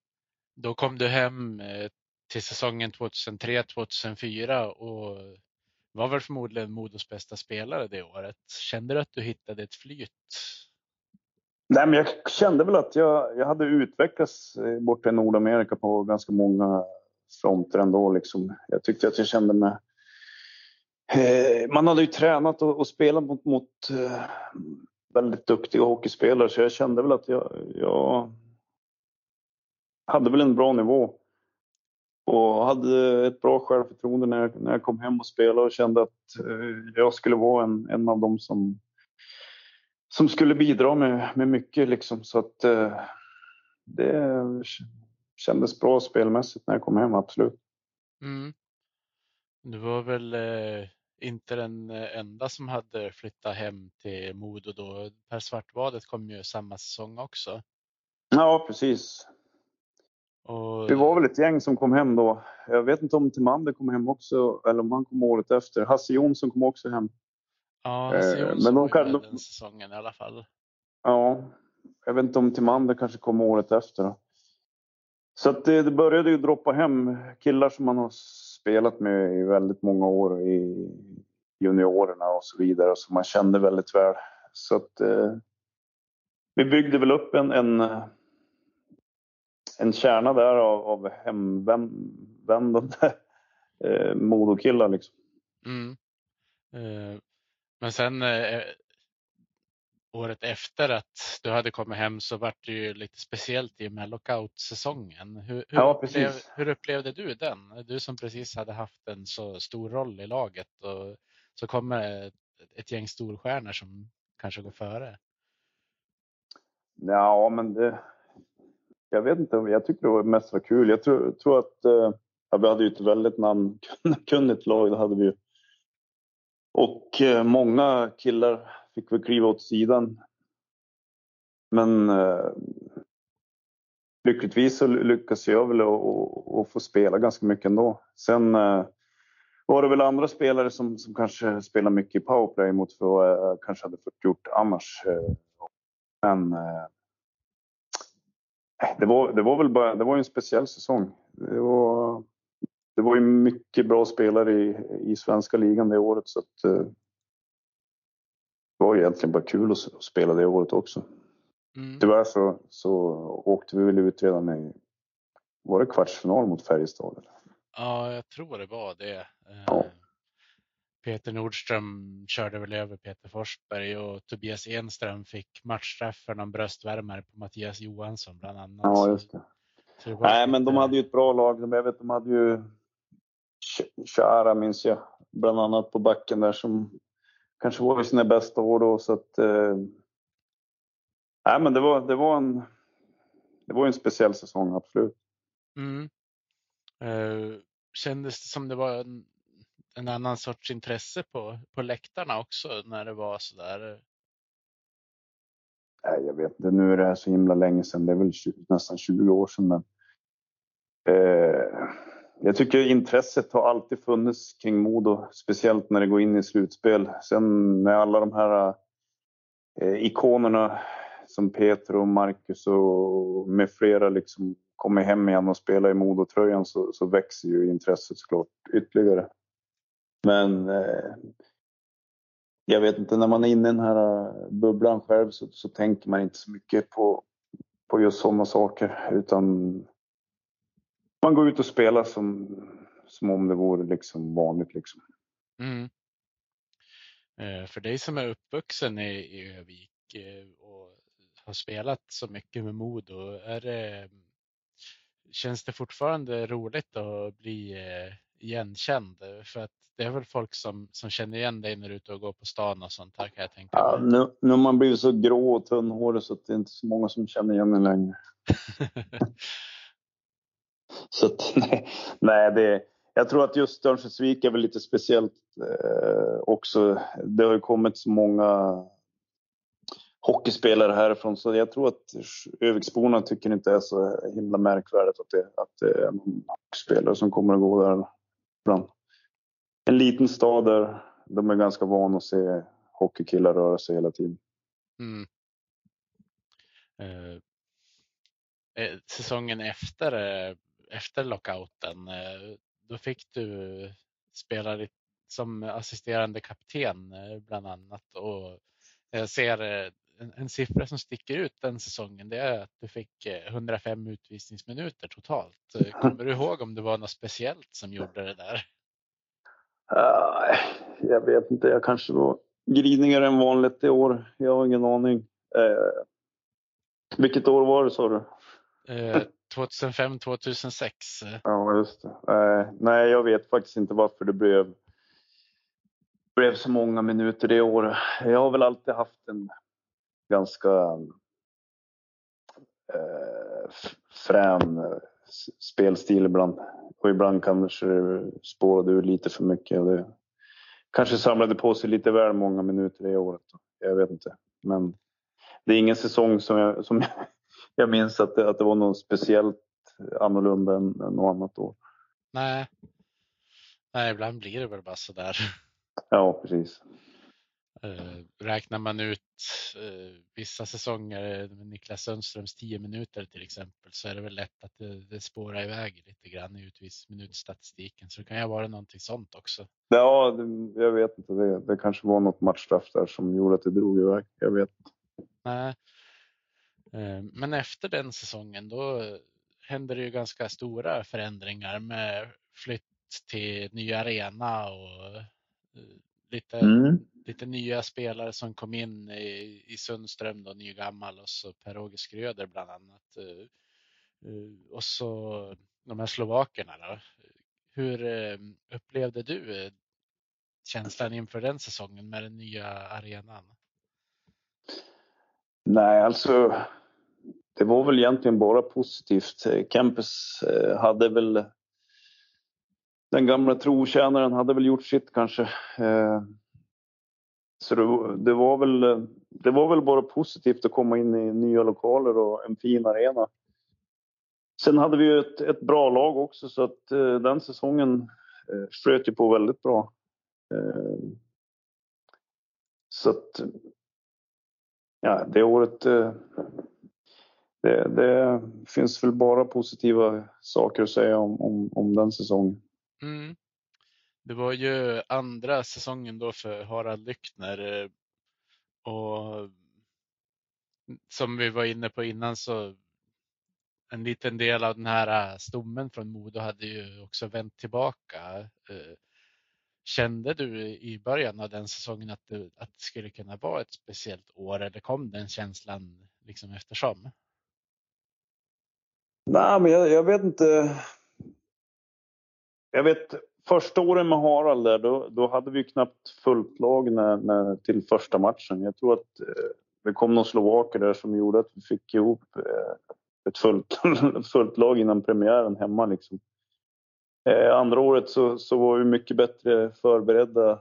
då kom du hem eh, till säsongen 2003-2004 och var väl förmodligen Modos bästa spelare det året. Kände du att du hittade ett flyt? Nej, men jag kände väl att jag, jag hade utvecklats eh, borta i Nordamerika på ganska många fronter ändå. Liksom. Jag tyckte att jag kände mig... Eh, man hade ju tränat och, och spelat mot, mot eh, väldigt duktiga hockeyspelare så jag kände väl att jag, jag hade väl en bra nivå. Och hade ett bra självförtroende när jag, när jag kom hem och spelade och kände att eh, jag skulle vara en, en av dem som, som skulle bidra med, med mycket. Liksom. Så att eh, det kändes bra spelmässigt när jag kom hem, absolut. Mm. Du var väl eh, inte den enda som hade flyttat hem till Modo då. Per Svartvadet kom ju samma säsong också. Ja, precis. Och... Vi var väl ett gäng som kom hem då. Jag vet inte om Timander kom hem också eller om han kom året efter. Hasse Jonsson kom också hem. Ja, Hasse Jonsson eh, men de kan... den säsongen i alla fall. Ja, jag vet inte om Timander kanske kom året efter. Då. Så det, det, började ju droppa hem killar som man har spelat med i väldigt många år i juniorerna och så vidare som man kände väldigt väl. Så att eh, vi byggde väl upp en, en en kärna där av, av hemvändande eh, modokillar. Liksom. Mm. Eh, men sen eh, året efter att du hade kommit hem så var det ju lite speciellt i och med lockout-säsongen. Hur, hur, ja, upplev, hur, upplevde du den? Du som precis hade haft en så stor roll i laget och så kommer ett, gäng storstjärnor som kanske går före. Ja, men det, jag vet inte, jag tycker det var mest var kul. Jag tror, tror att eh, ja, vi hade ju ett väldigt namnkunnigt lag, det hade vi ju. Och eh, många killar fick väl kliva åt sidan. Men eh, lyckligtvis så lyckas jag väl att få spela ganska mycket ändå. Sen eh, var det väl andra spelare som, som kanske spelar mycket i powerplay mot vad jag kanske hade fått gjort annars. Eh, men eh, det var, det var väl bara, det var en speciell säsong. Det var, det var ju mycket bra spelare i, i svenska ligan det året så att eh, det var egentligen bara kul att, spela det året också. Mm. Tyvärr så, så åkte vi väl ut redan i, var det kvartsfinal mot Färjestad? Eller? Ja, jag tror det var det. Ja. Eh, Peter Nordström körde väl över Peter Forsberg och Tobias Enström fick matchstraff för någon bröstvärmare på Mattias Johansson bland annat. Ja, just det. det Nej, men de hade ju ett bra lag. Jag vet, de hade ju Chara minns jag, bland annat på backen där som kanske var i sina bästa år då. Så att, eh... Nej, men det var, det var en det var en speciell säsong, absolut. Mm. Eh, kändes det som det var en en annan sorts intresse på, på läktarna också när det var så där? Nej, jag vet inte. Nu är det här så himla länge sedan. Det är väl 20, nästan 20 år sedan. Men, eh, jag tycker intresset har alltid funnits kring Modo, speciellt när det går in i slutspel. Sen när alla de här eh, ikonerna som Peter och Marcus och med flera liksom kommer hem igen och spelar i Modotröjan så, så växer ju intresset såklart ytterligare. Men eh, jag vet inte, när man är inne i den här eh, bubblan själv så, så tänker man inte så mycket på, på just sådana saker utan man går ut och spelar som, som om det vore liksom vanligt. Liksom. Mm. Eh, för dig som är uppvuxen i, i Övik eh, och har spelat så mycket med Modo, är det, känns det fortfarande roligt att bli eh, igenkänd? För att det är väl folk som, som känner igen dig när du är ute och går på stan och sånt här kan jag tänka. Ja, nu, nu har man blivit så grå och tunnhårig så att det är inte så många som känner igen mig längre. så att, nej, nej det, jag tror att just Örnsköldsvik är väl lite speciellt eh, också. Det har ju kommit så många hockeyspelare härifrån så jag tror att Öviksborna tycker inte det är så himla märkvärdigt att det, att det är någon hockeyspelare som kommer att gå där ibland. En liten stad där de är ganska vana att se hockeykillar röra sig hela tiden. Mm. Eh, eh säsongen efter, eh, efter lockouten, eh, då fick du spela som assisterande kapten eh, bland annat och jag ser eh, en, en, siffra som sticker ut den säsongen. Det är att du fick 105 eh, utvisningsminuter totalt. Kommer du ihåg om det var något speciellt som gjorde det där? Uh, jag vet inte, jag kanske var grinigare än vanligt i år. Jag har ingen aning. Uh, vilket år var det sa du? Uh, 2005, 2006. Ja, just det. Nej, nej, jag vet faktiskt inte varför det blev, blev så många minuter det året. Jag har väl alltid haft en ganska eh, frän spelstil ibland. Och ibland kanske det spårade ur lite för mycket. Och det kanske samlade på sig lite väl många minuter det året. Jag vet inte. Men det är ingen säsong som jag, som jag minns att det, att det var något speciellt annorlunda än, än något annat år. Nej. Nej, ibland blir det väl bara sådär. Ja, precis. Uh, räknar man ut uh, vissa säsonger med Niklas Sundströms 10 minuter till exempel så är det väl lätt att det, det spårar iväg lite grann i utvisningsminutstatistiken. Så det kan ju vara någonting sånt också. Ja, det, jag vet inte. Det, det kanske var något matchstraff där som gjorde att det drog iväg. Jag vet inte. Nej. Eh, men efter den säsongen då hände det ju ganska stora förändringar med flytt till ny arena och eh, lite, mm. lite nya spelare som kom in i, i Sundström, då, nygammal och så Per-Åge Skröder bland annat. Eh, och så de här slovakerna då. Hur upplevde du känslan inför den säsongen med den nya arenan? Nej, alltså det var väl egentligen bara positivt. Eh, Campus eh, hade väl den gamla trotjänaren hade väl gjort sitt kanske. Eh, så det, det, var väl, det var väl bara positivt att komma in i nya lokaler och en fin arena. Sen hade vi ju ett, ett bra lag också så att eh, den säsongen flöt ju på väldigt bra. Så att ja, det året det, det, finns väl bara positiva saker att säga om, om, om den säsongen. Mm. Det var ju andra säsongen då för Harald Lyckner eh, och som vi var inne på innan så en liten del av den här stommen från Modo hade ju också vänt tillbaka. Eh, kände du i början av den säsongen att det, att det skulle kunna vara ett speciellt år eller kom den känslan liksom eftersom? Nej, men jag, jag, vet inte. Jag vet första åren med Harald där, då, då hade vi knappt fullt lag när, när, till första matchen. Jag tror att eh, det kom någon slovaker där som gjorde att vi fick ihop eh, ett fullt, fullt lag innan premiären hemma. Liksom. Eh, andra året så, så var vi mycket bättre förberedda.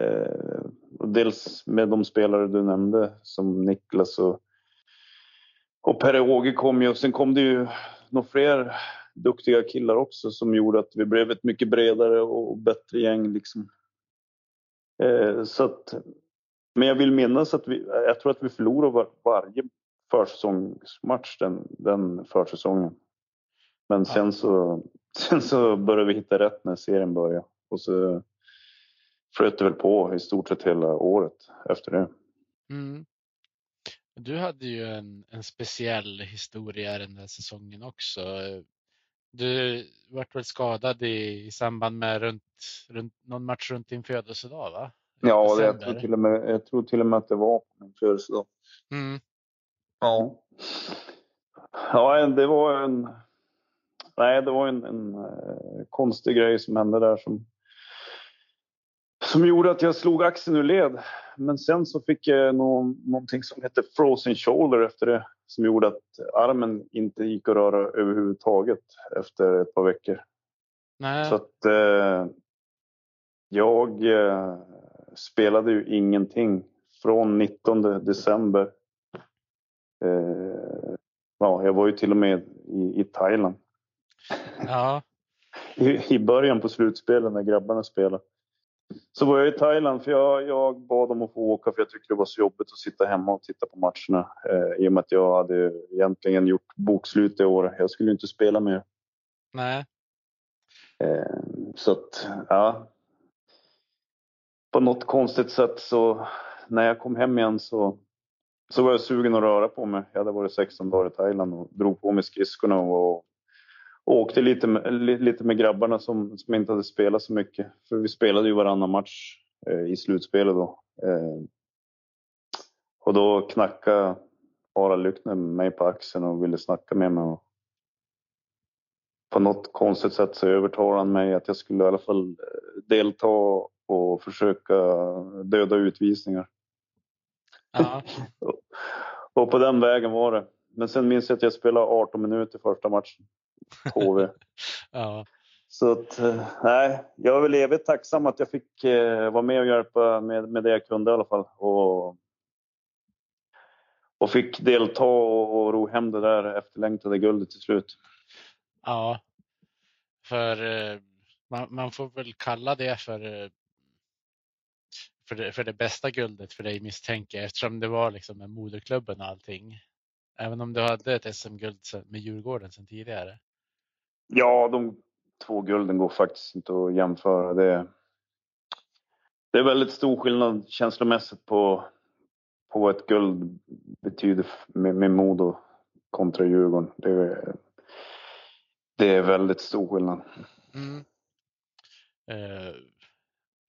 Eh, dels med de spelare du nämnde som Niklas och och Per-Åge kom ju och sen kom det ju några fler duktiga killar också som gjorde att vi blev ett mycket bredare och bättre gäng. Liksom. Eh, så att, men jag vill minnas att vi, jag tror att vi förlorade var, varje försäsongsmatch den, den försäsongen. Men sen så, sen så började vi hitta rätt när serien började. Och så flöt det väl på i stort sett hela året efter det. Mm. Du hade ju en, en speciell historia den här säsongen också. Du vart väl skadad i, i samband med runt, runt, någon match runt din födelsedag va? Ja, det, jag, tror till och med, jag tror till och med att det var på min födelsedag. Mm. Ja. Ja, det var en... Nej, det var en, en, eh, konstig grej som hände där som som gjorde att jag slog axeln ur led. Men sen så fick jag någon, någonting som hette frozen shoulder efter det som gjorde att armen inte gick att röra överhuvudtaget efter ett par veckor. Nej. Så att eh, jag eh, spelade ju ingenting från 19 december. Eh, ja, jag var ju till och med i, i Thailand. Ja. I, I början på slutspelet när grabbarna spelade. Så var jag i Thailand för jag, jag bad om att få åka för jag tyckte det var så jobbigt att sitta hemma och titta på matcherna. Eh, I och med att jag hade egentligen gjort bokslut i år. Jag skulle inte spela mer. Nej. Eh, så att, ja. På något konstigt sätt så när jag kom hem igen så, så var jag sugen att röra på mig. Jag hade varit 16 dagar i Thailand och drog på mig skridskorna och och åkte lite med, lite med grabbarna som, som inte hade spelat så mycket. För vi spelade ju varannan match eh, i slutspelet då. Eh, och då knackade Harald Lyckner mig på axeln och ville snacka med mig. Och på något konstigt sätt så övertalade han mig att jag skulle i alla fall eh, delta och försöka döda utvisningar. Ja. och på den vägen var det. Men sen minns jag att jag spelade 18 minuter första matchen. HV. ja. Så att, eh, nej, jag är väl evigt tacksam att jag fick eh, vara med och hjälpa med, med det jag kunde i alla fall. Och, och fick delta och, och ro hem det där efterlängtade guldet till slut. Ja, för eh, man, man, får väl kalla det för, för, det, för det bästa guldet för dig misstänker jag eftersom det var liksom med moderklubben och allting. Även om du hade ett SM-guld med Djurgården sedan tidigare. Ja, de två gulden går faktiskt inte att jämföra. Det, det är väldigt stor skillnad känslomässigt på, på vad ett guld betyder med, med Modo kontra Djurgården. Det är, det är väldigt stor skillnad. Mm. Eh,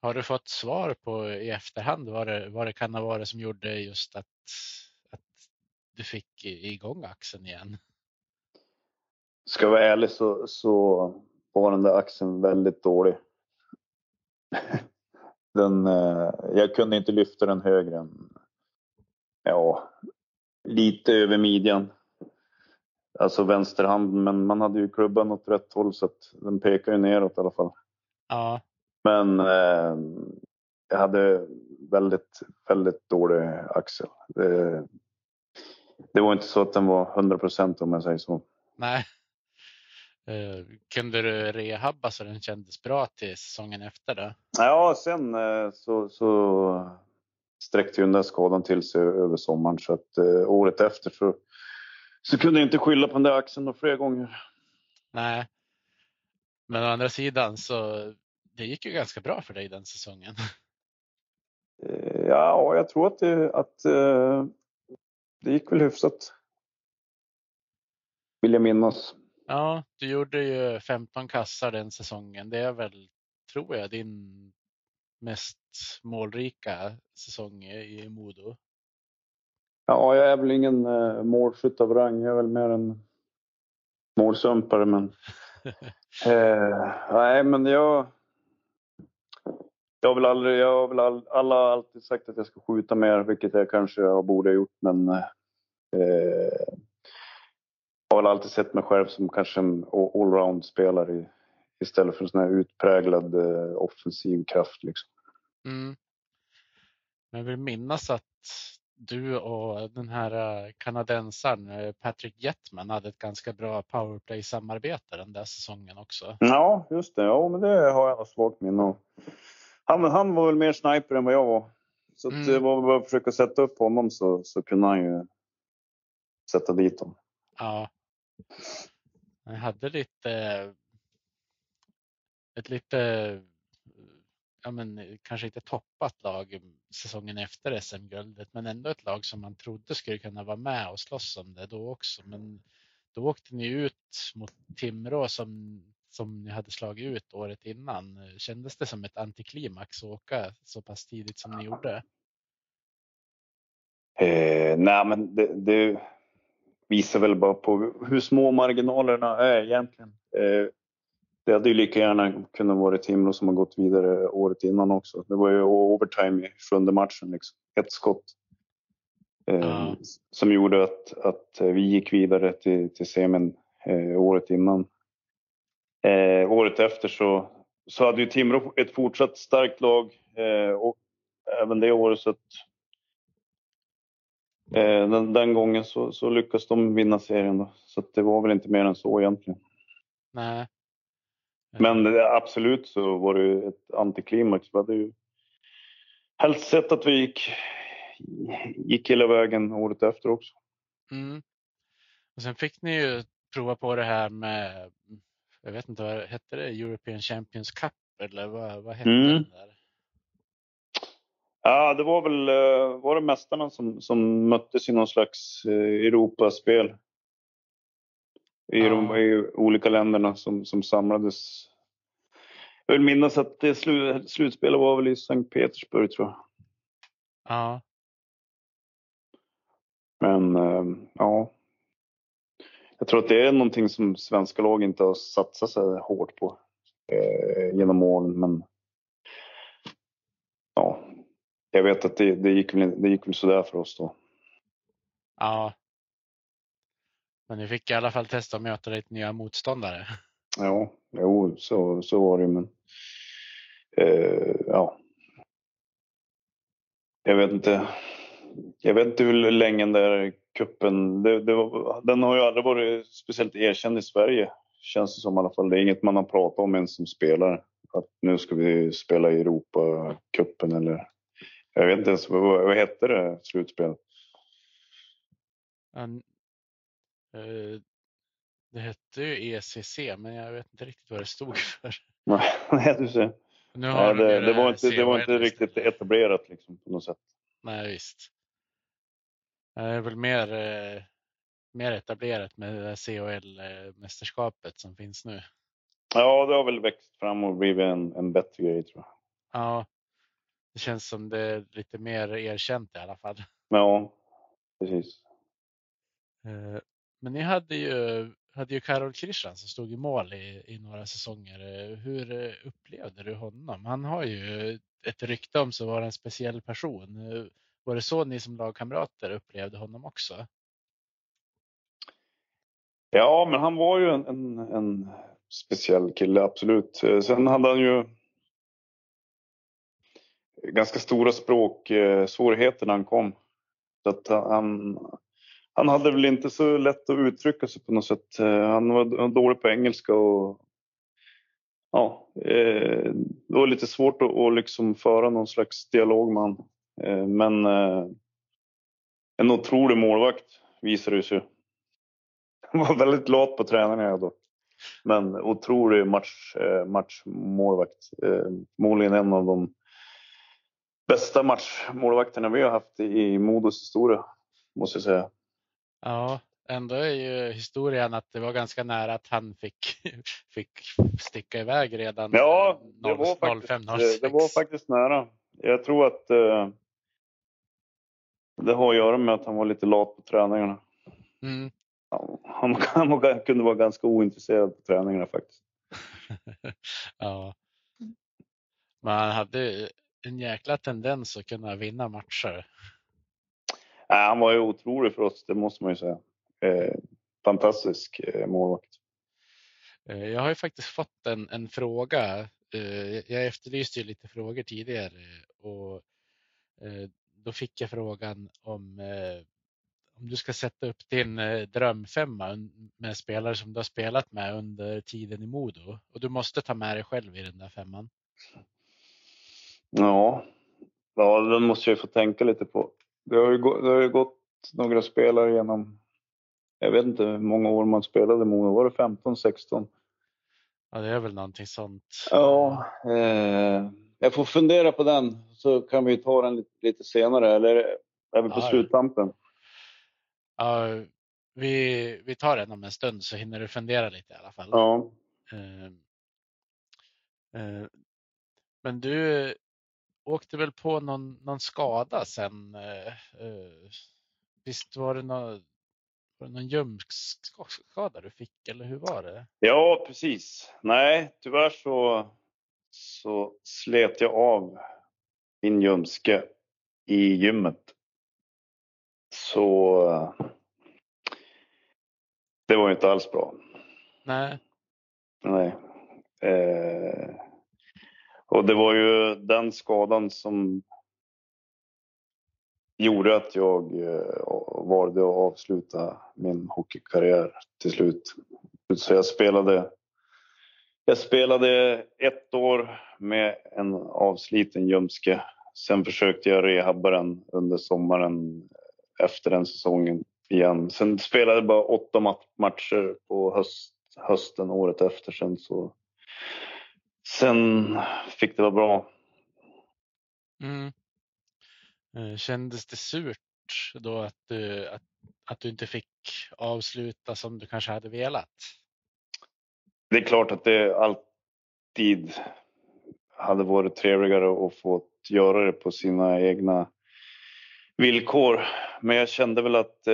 har du fått svar på i efterhand vad det, vad det kan ha varit som gjorde just att, att du fick igång axeln igen? Ska jag vara ärlig så, så var den där axeln väldigt dålig. Den, eh, jag kunde inte lyfta den högre än, ja, lite över midjan. Alltså vänsterhanden, men man hade ju klubban åt rätt håll så att den pekar ju neråt i alla fall. Ja. Men eh, jag hade väldigt, väldigt dålig axel. Det, det var inte så att den var 100 procent om jag säger så. Nej. Uh, kunde du rehabba så den kändes bra till säsongen efter då? Ja, sen uh, så, så sträckte ju den där skadan till sig över sommaren så att uh, året efter så, så kunde jag inte skylla på den där axeln fler gånger. Nej. Men å andra sidan så det gick ju ganska bra för dig den säsongen. Ja, jag tror att det, att det gick väl hyfsat. Vill jag minnas. Ja, du gjorde ju 15 kassar den säsongen. Det är väl, tror jag, din mest målrika säsong i Modo. Ja, jag är väl ingen uh, målskytt av rang. Jag är väl mer en målsumpare. Men, uh, nej, men jag... Jag har väl aldrig, jag har väl all, alla har alltid sagt att jag ska skjuta mer, vilket jag kanske jag borde ha gjort, men uh, har väl alltid sett mig själv som kanske en allround-spelare istället för en sån här utpräglad eh, offensiv kraft. Liksom. Mm. Men jag vill minnas att du och den här eh, kanadensaren eh, Patrick Jetman hade ett ganska bra powerplay-samarbete den där säsongen också. Ja, just det. Ja, men det har jag svagt minne han, han var väl mer sniper än vad jag var. Så mm. det var bara att försöka sätta upp honom så, så kunde han ju sätta dit dem. Ja. Jag hade lite eh, ett lite eh, ja, men, eh, kanske inte toppat lag säsongen efter SM-guldet, men ändå ett lag som man trodde skulle kunna vara med och slåss om det då också. Men då åkte ni ut mot Timrå som, som ni hade slagit ut året innan. Kändes det som ett antiklimax att åka så pass tidigt som ni gjorde? Eh, nej, men det, det, visar väl bara på hur små marginalerna är egentligen. Eh, det hade ju lika gärna kunnat vara Timrå som har gått vidare året innan också. Det var ju overtime i sjunde matchen, liksom. ett skott. Eh, mm. Som gjorde att, att vi gick vidare till, till semin eh, året innan. Eh, året efter så, så hade ju Timrå ett fortsatt starkt lag och även det året så att den, den, gången så, så lyckades de vinna serien då. Så det var väl inte mer än så egentligen. Nej. Men absolut så var det ett antiklimax. Vi hade ju helst sett att vi gick, gick hela vägen året efter också. Mm. Och sen fick ni ju prova på det här med, jag vet inte vad hette det, European Champions Cup eller vad, vad hette mm. det där? Ja, det var väl eh, var det mästarna som, som möttes i någon slags eh, Europaspel i ja. de i olika länderna som, som samlades. Jag vill minnas att det slu, slutspelet var väl i Sankt Petersburg tror jag. Ja. Men äh, ja. Jag tror att det är någonting som svenska lag inte har satsat så hårt på eh, genom åren. Men ja, jag vet att det, det, gick väl, det gick väl sådär för oss då. Ja, men ni fick i alla fall testa att möta lite nya motståndare. Ja, jo, så, så var det men eh, ja. Jag vet inte. Jag vet inte hur länge den där kuppen, det, det var, den har ju aldrig varit speciellt erkänd i Sverige. Känns det som i alla fall. Det är inget man har pratat om ens som spelare. Att nu ska vi spela i Europacupen eller jag vet inte ens vad, vad hette det slutspelet? Eh, det hette ju ECC, men jag vet inte riktigt vad det stod för. Nej, du ser. Nu har Nej, det, det, var inte, det var inte riktigt etablerat liksom, på något sätt. Nej, visst. Det är väl mer, eh, mer etablerat med CHL-mästerskapet som finns nu. Ja, det har väl växt fram och blivit en, en bättre grej tror jag. Ja, det känns som det är lite mer erkänt i alla fall. Ja, precis. Eh, men ni hade ju, hade ju Karol Krishan som stod i mål i, i några säsonger. Hur upplevde du honom? Han har ju ett rykte om sig vara en speciell person. Var det så ni som lagkamrater upplevde honom också? Ja, men han var ju en, en, en speciell kille, absolut. Sen hade han ju ganska stora språksvårigheter när han kom. Så att han, han hade väl inte så lätt att uttrycka sig på något sätt. Eh, han var dålig på engelska och ja, eh, det var lite svårt att, liksom föra någon slags dialog med honom. Eh, men eh, en otrolig målvakt visade det sig. Han var väldigt lat på träningarna då. Men otrolig match, eh, matchmålvakt. Förmodligen en av de bästa matchmålvakterna vi har haft i Modos historia, måste jag säga. Ja, ändå är ju historien att det var ganska nära att han fick, fick sticka iväg redan ja, 0, det var faktiskt, 05, 06. Det var faktiskt nära. Jag tror att eh, det har att göra med att han var lite lat på träningarna. Mm. Ja, han, han, kunde vara ganska ointresserad på träningarna faktiskt. ja. Men han hade en jäkla tendens att kunna vinna matcher. Nej, han var ju otrolig för oss, det måste man ju säga. Eh, fantastisk eh, målvakt. Eh, jag har ju faktiskt fått en, en fråga. Eh, jag efterlyste ju lite frågor tidigare och eh, då fick jag frågan om om du ska sätta upp din drömfemma med spelare som du har spelat med under tiden i Modo och du måste ta med dig själv i den där femman. Ja, ja den måste jag få tänka lite på. Det har ju gått, det har ju gått några spelare genom, jag vet inte hur många år man spelade Modo, var det 15, 16? Ja, det är väl någonting sånt. Ja, eh, jag får fundera på den så kan vi ta den lite, lite senare. Eller är vi på Ja. sluttampen? Ja, vi, vi tar den om en stund så hinner du fundera lite i alla fall. Ja. Eh, eh, Men du åkte väl på någon, någon skada sen? eh, eh, Visst var det någon, var det någon ljumskskada du fick eller hur var det? ja, precis. Nej, tyvärr så, så slet jag av min ljumske i gymmet. Så det var ju inte alls bra. Nej, Nej. Eh, och det var ju den skadan som gjorde att jag eh, valde att avsluta min hockeykarriär till slut. Så jag spelade, jag spelade ett år med en avsliten ljumske. Sen försökte jag rehabba den under sommaren efter den säsongen igen. Sen spelade jag bara åtta matcher på höst, hösten året efter. Sen så Sen fick det vara bra. Mm. Eh, Kändes det surt då att du, att, att du inte fick avsluta som du kanske hade velat? Det är klart att det alltid hade varit trevligare att få göra det på sina egna villkor. Men jag kände väl att eh,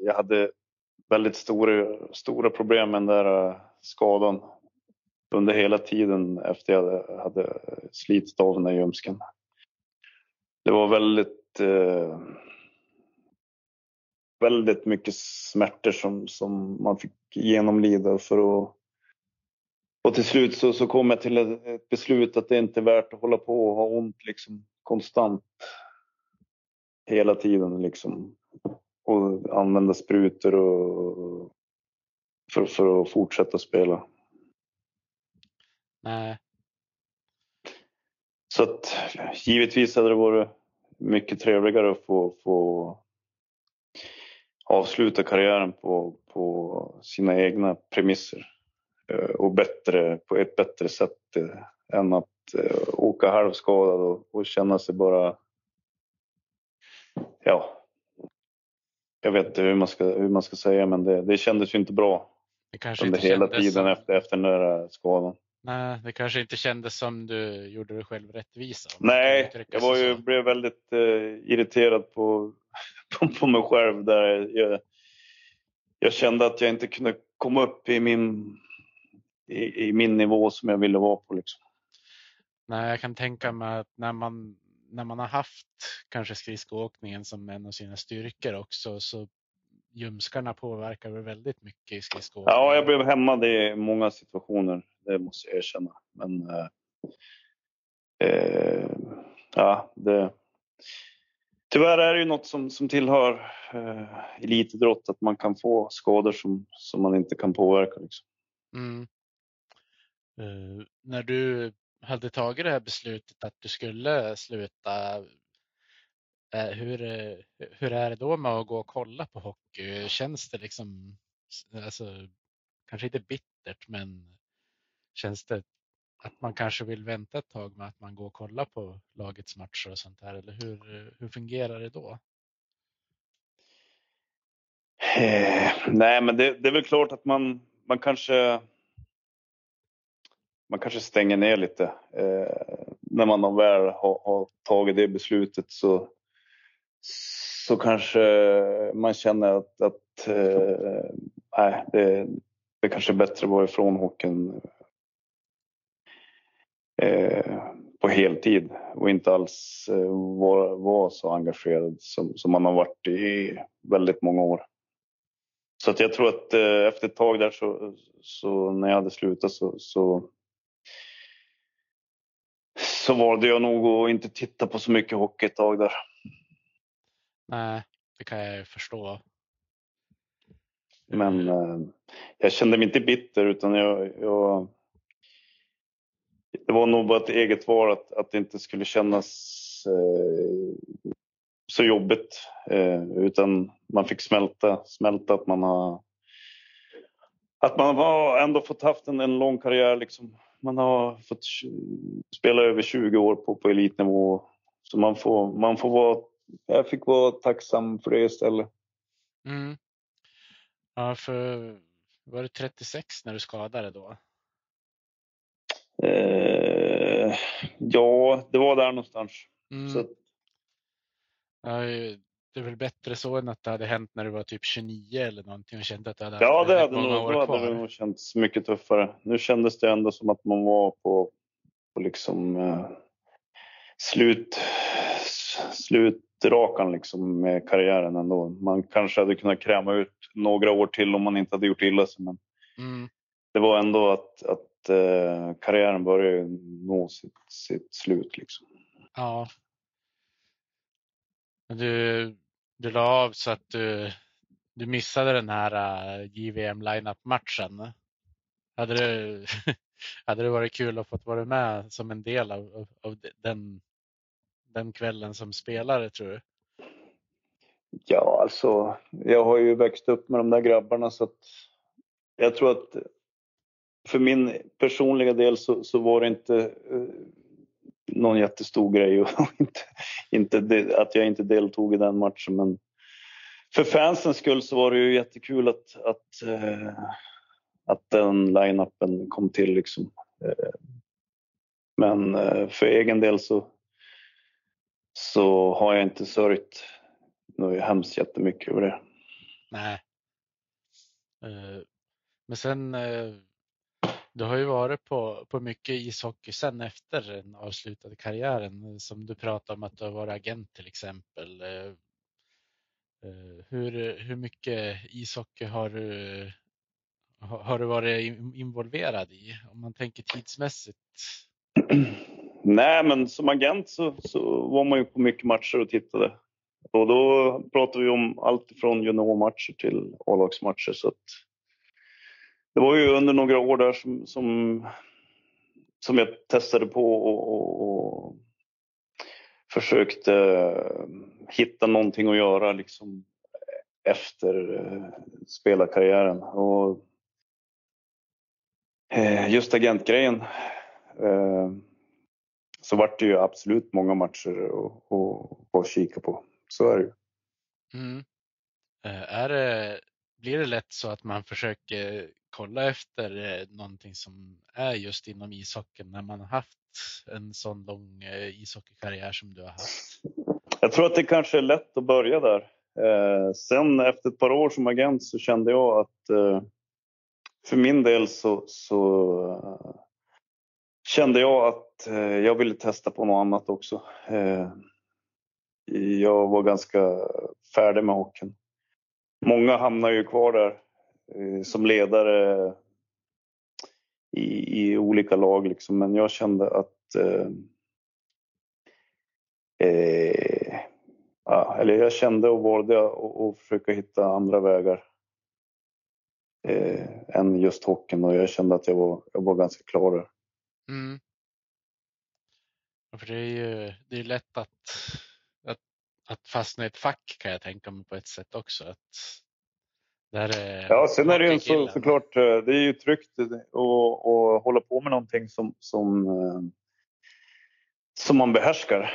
jag hade väldigt stora, stora problem med den där eh, skadan under hela tiden efter jag hade, slitit av den där ljumsken. Det var väldigt eh, väldigt mycket smärtor som, som man fick genomlida för att och till slut så, så kom jag till ett, ett beslut att det inte är värt att hålla på och ha ont liksom konstant hela tiden liksom och använda sprutor och för, för att fortsätta spela. Nej, Så att givetvis hade det varit mycket trevligare att få, få avsluta karriären på, på sina egna premisser eh, och bättre, på ett bättre sätt eh, än att eh, åka halvskadad och, och känna sig bara... Ja. Jag vet inte hur man ska, hur man ska säga men det, det kändes ju inte bra det kanske under hela tiden som, efter, efter den där skadan. Nej, det kanske inte kändes som du gjorde dig själv rättvisa. Nej, jag var ju, så. blev väldigt eh, irriterad på, på, på mig själv. Där jag, jag kände att jag inte kunde komma upp i min, i, i min nivå som jag ville vara på. Liksom. Nej, jag kan tänka mig att när man, när man har haft kanske skridskoåkningen som en av sina styrkor också så ljumskarna påverkar väl väldigt mycket i skridskoåkningen. Ja, jag blev hämmad i många situationer, det måste jag erkänna. Men eh, eh, ja, det, tyvärr är det ju något som, som tillhör eh, elitidrott att man kan få skador som, som man inte kan påverka. Liksom. Mm. Eh, när du hade tagit det här beslutet att du skulle sluta, Eh, hur, eh, hur är det då med att gå och kolla på hockey? Känns det liksom, alltså, kanske inte bittert, men känns det att man kanske vill vänta ett tag med att man går och kollar på lagets matcher och sånt där? Eller hur, hur fungerar det då? Eh, nej, men det, det är väl klart att man, man kanske man kanske stänger ner lite. Eh, när man väl har, har tagit det beslutet så, så kanske man känner att, att eh, det, det kanske är bättre att vara ifrån hockeyn eh, på heltid och inte alls eh, vara, vara så engagerad som, som man har varit i väldigt många år. Så att jag tror att eh, efter ett tag där så, så när jag hade slutat så, så så valde jag nog att inte titta på så mycket hockey ett tag där. Nej, det kan jag ju förstå. Men eh, jag kände mig inte bitter utan jag, jag det var nog bara ett eget val att, att det inte skulle kännas eh, så jobbigt. Eh, utan man fick smälta, smälta att man har att man har ändå fått haft en, en lång karriär liksom Man har fått spela över 20 år på, på elitnivå. Så man får, man får vara, jag fick vara tacksam för det istället. Mm. Ja, för var det 36 när du skadade då? Eh, ja, det var där någonstans. Mm. Så. Ja, det är väl bättre så än att det hade hänt när du var typ 29 eller någonting och kände att du hade Ja, det hade nog, då hade det nog känts mycket tuffare. Nu kändes det ändå som att man var på, på liksom eh, slut, slutrakan liksom med karriären ändå. Man kanske hade kunnat kräma ut några år till om man inte hade gjort illa sig. Men mm. det var ändå att, att eh, karriären började nå sitt, sitt slut. Liksom. Ja. Du, du la av så att du, du missade den här uh, äh, JVM lineup matchen. Hade det, hade det varit kul att få vara med som en del av, av, av den, den kvällen som spelare tror du? Ja, alltså jag har ju växt upp med de där grabbarna så att jag tror att för min personliga del så, så var det inte eh, någon jättestor grej och inte, inte att jag inte deltog i den matchen. Men för fansens skull så var det ju jättekul att, att, eh, att den line-upen kom till. Liksom. Eh, men eh, för egen del så, så har jag inte sörjt något hemskt jättemycket över det. Nej. Men sen du har ju varit på, på mycket ishockey sen efter den avslutade karriären som du pratade om att du har varit agent till exempel. Eh, eh, hur, hur mycket ishockey har du, har du varit involverad i om man tänker tidsmässigt? Nej, men som agent så, så var man ju på mycket matcher och tittade. Och då pratade vi om allt från juniormatcher till A-lagsmatcher. Så det var ju under några år där som, som, som jag testade på och, och, och försökte hitta någonting att göra liksom efter eh, spelarkarriären. Och eh, just agentgrejen eh, så vart det ju absolut många matcher att kika på. Så är det ju. Mm. Är det, blir det lätt så att man försöker kolla efter eh, någonting som är just inom ishockeyn när man har haft en sån lång eh, ishockeykarriär som du har haft? Jag tror att det kanske är lätt att börja där. Eh, sen efter ett par år som agent så kände jag att eh, för min del så, så kände jag att eh, jag ville testa på något annat också. Eh, jag var ganska färdig med hockeyn. Många hamnar ju kvar där eh, som ledare i, i, olika lag liksom. Men jag kände att eh, eh, ja, eller jag kände och valde att försöka hitta andra vägar eh, än just hockeyn och jag kände att jag var, jag var ganska klar där. Mm. För det är ju det är lätt att, att, att fastna i ett fack kan jag tänka mig på ett sätt också. Att där, ja, sen är det ju så, såklart, eh, det är ju tryggt att hålla på med någonting som, som, eh, som man behärskar.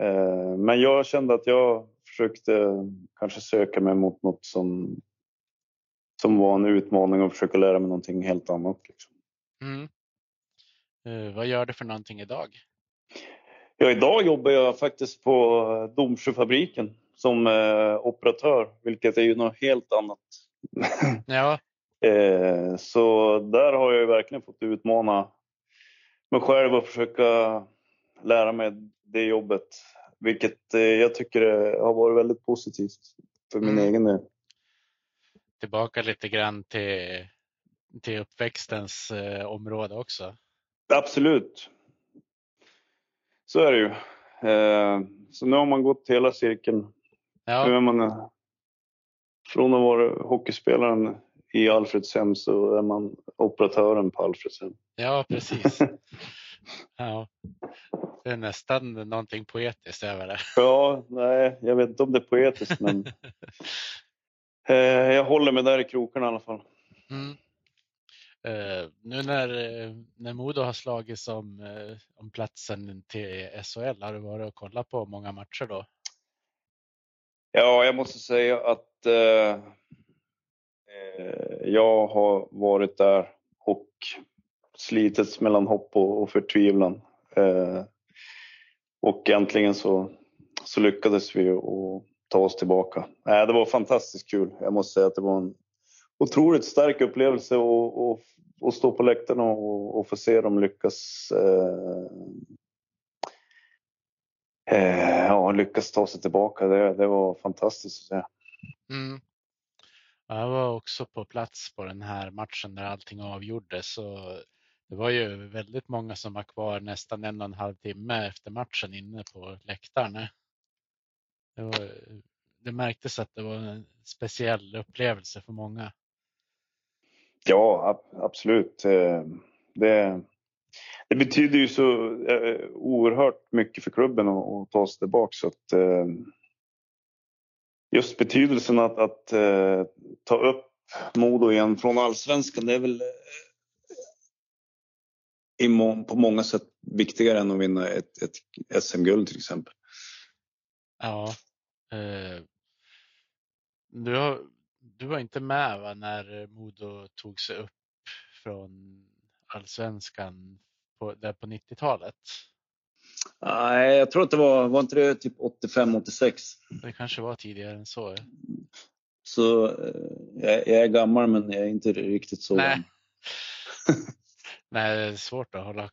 Eh, men jag kände att jag försökte kanske söka mig mot något som, som var en utmaning och försöka lära mig någonting helt annat. Liksom. Mm. Uh, vad gör du för någonting idag? Ja, idag jobbar jag faktiskt på Domsjöfabriken som eh, operatör, vilket är ju något helt annat. Ja. eh, så där har jag ju verkligen fått utmana mig själv och försöka lära mig det jobbet. Vilket eh, jag tycker har varit väldigt positivt för min mm. egen del. Tillbaka lite grann till, till uppväxtens eh, område också. Absolut. Så är det ju. Eh, så nu har man gått hela cirkeln Ja. Nu är man, från att vara hockeyspelaren i Alfredshem så är man operatören på Alfredshem. Ja, precis. ja. Det är nästan någonting poetiskt över det. Ja, nej, jag vet inte om det är poetiskt men eh, jag håller mig där i krokarna i alla fall. Mm. Uh, nu när, eh, när Modo har slagits om, uh, eh, om platsen till SHL, har du varit och kollat på många matcher då? Ja, jag måste säga att uh, jag har varit där och slitits mellan hopp och, och förtvivlan. och äntligen så, så lyckades vi att ta oss tillbaka. Det var fantastiskt kul. Jag måste säga att det var en otroligt stark upplevelse att stå på läktaren och, och få se dem lyckas eh, eh, ja, lyckas ta sig tillbaka. Det, det var fantastiskt att se. Mm. Jag var också på plats på den här matchen där allting avgjordes. och det var ju väldigt många som var kvar nästan en och en halv timme efter matchen inne på läktaren. Det, var, det märktes att det var en speciell upplevelse för många. Ja, absolut. Eh, det, det betyder ju så eh, eh, oerhört mycket för klubben att, ta sig tillbaka. Så att, just betydelsen att, att ta upp Modo igen från allsvenskan, det är väl på många sätt viktigare än att vinna ett, ett SM-guld till exempel. Ja. Eh, du har du var inte med va, när Modo tog sig upp från allsvenskan på, där på 90-talet? Nej, jag tror att det var, var inte det typ 85-86? Det kanske var tidigare än så. Ja. Så eh, jag, jag, är gammal men jag är inte riktigt så Nej. nej, det är svårt att hålla,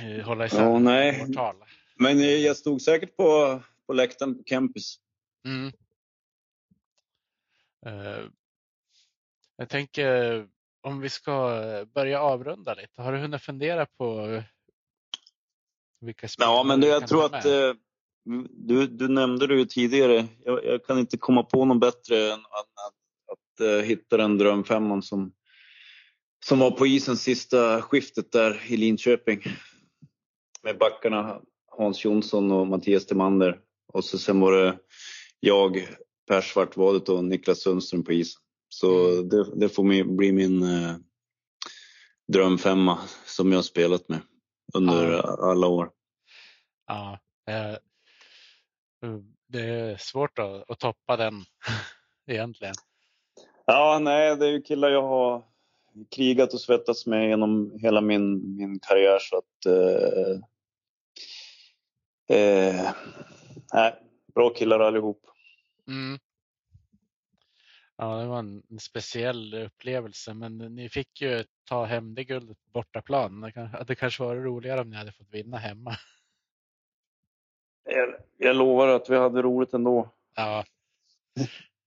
eh, hålla isär ja, nej. årtal. Men jag stod säkert på, på läktaren på campus. Mm. Eh, jag tänker om vi ska börja avrunda lite. Har du hunnit fundera på vilka spelare Ja, men det, jag tror att eh, du, du nämnde det ju tidigare. Jag, jag, kan inte komma på något bättre än att, att, uh, hitta den drömfemman som, som var på isen sista skiftet där i Linköping. Med backarna Hans Jonsson och Mattias Timander. Och så sen var det jag, Per Svartvadet och Niklas Sundström på isen. Så mm. det, det, får bli min eh, drömfemma som jag har spelat med under ja. alla år. Ja, eh, det är svårt att, att toppa den egentligen. Ja, nej, det är ju killar jag har krigat och svettats med genom hela min, min karriär så att eh, eh, nej, bra killar allihop. Mm. Ja, det var en speciell upplevelse, men ni fick ju ta hem det guldet på bortaplan. Det, det kanske var roligare om ni hade fått vinna hemma. Jag, jag lovar att vi hade roligt ändå. Ja,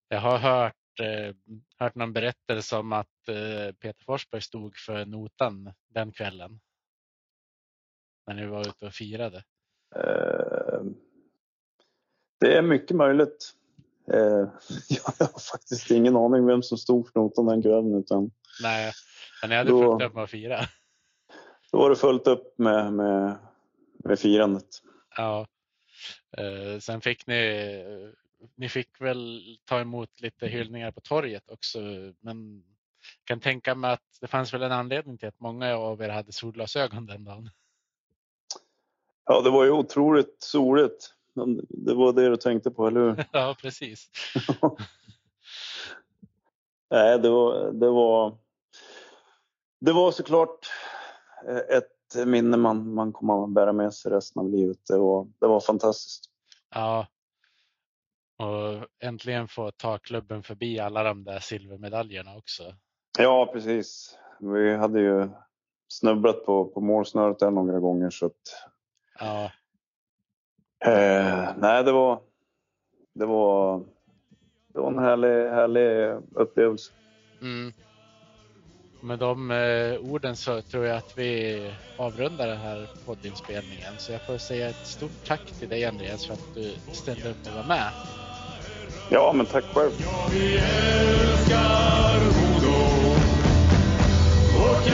jag har hört, eh, hört någon berättelse om att eh, Peter Forsberg stod för notan den kvällen. När ni var ute och firade. Eh, det är mycket möjligt. Eh, jag har faktiskt ingen aning vem som stod för notan den kvällen. Utan Nej, men ni hade då, fullt upp med att fira. Då var det fullt upp med, med, med firandet. Ja. Eh, sen fick ni, ni fick väl ta emot lite hyllningar på torget också. Men jag kan tänka mig att det fanns väl en anledning till att många av er hade solglasögon den dagen. Ja, det var ju otroligt soligt. Det var det du tänkte på, eller hur? Ja, precis. Nej, det var, det var, det var såklart eh, ett minne man, man kommer att bära med sig resten av livet. Det var, det var fantastiskt. Ja. Och äntligen få ta klubben förbi alla de där silvermedaljerna också. Ja, precis. Vi hade ju snubblat på, på målsnöret där några gånger så att ja. Eh, nej, det var, det var, det var en härlig, härlig upplevelse. Mm. Med de eh, orden så tror jag att vi avrundar den här poddinspelningen. Så jag får säga ett stort tack till dig Andreas för att du ställde upp och var med. Ja, men tack själv. Ja, älskar Modo. Vårt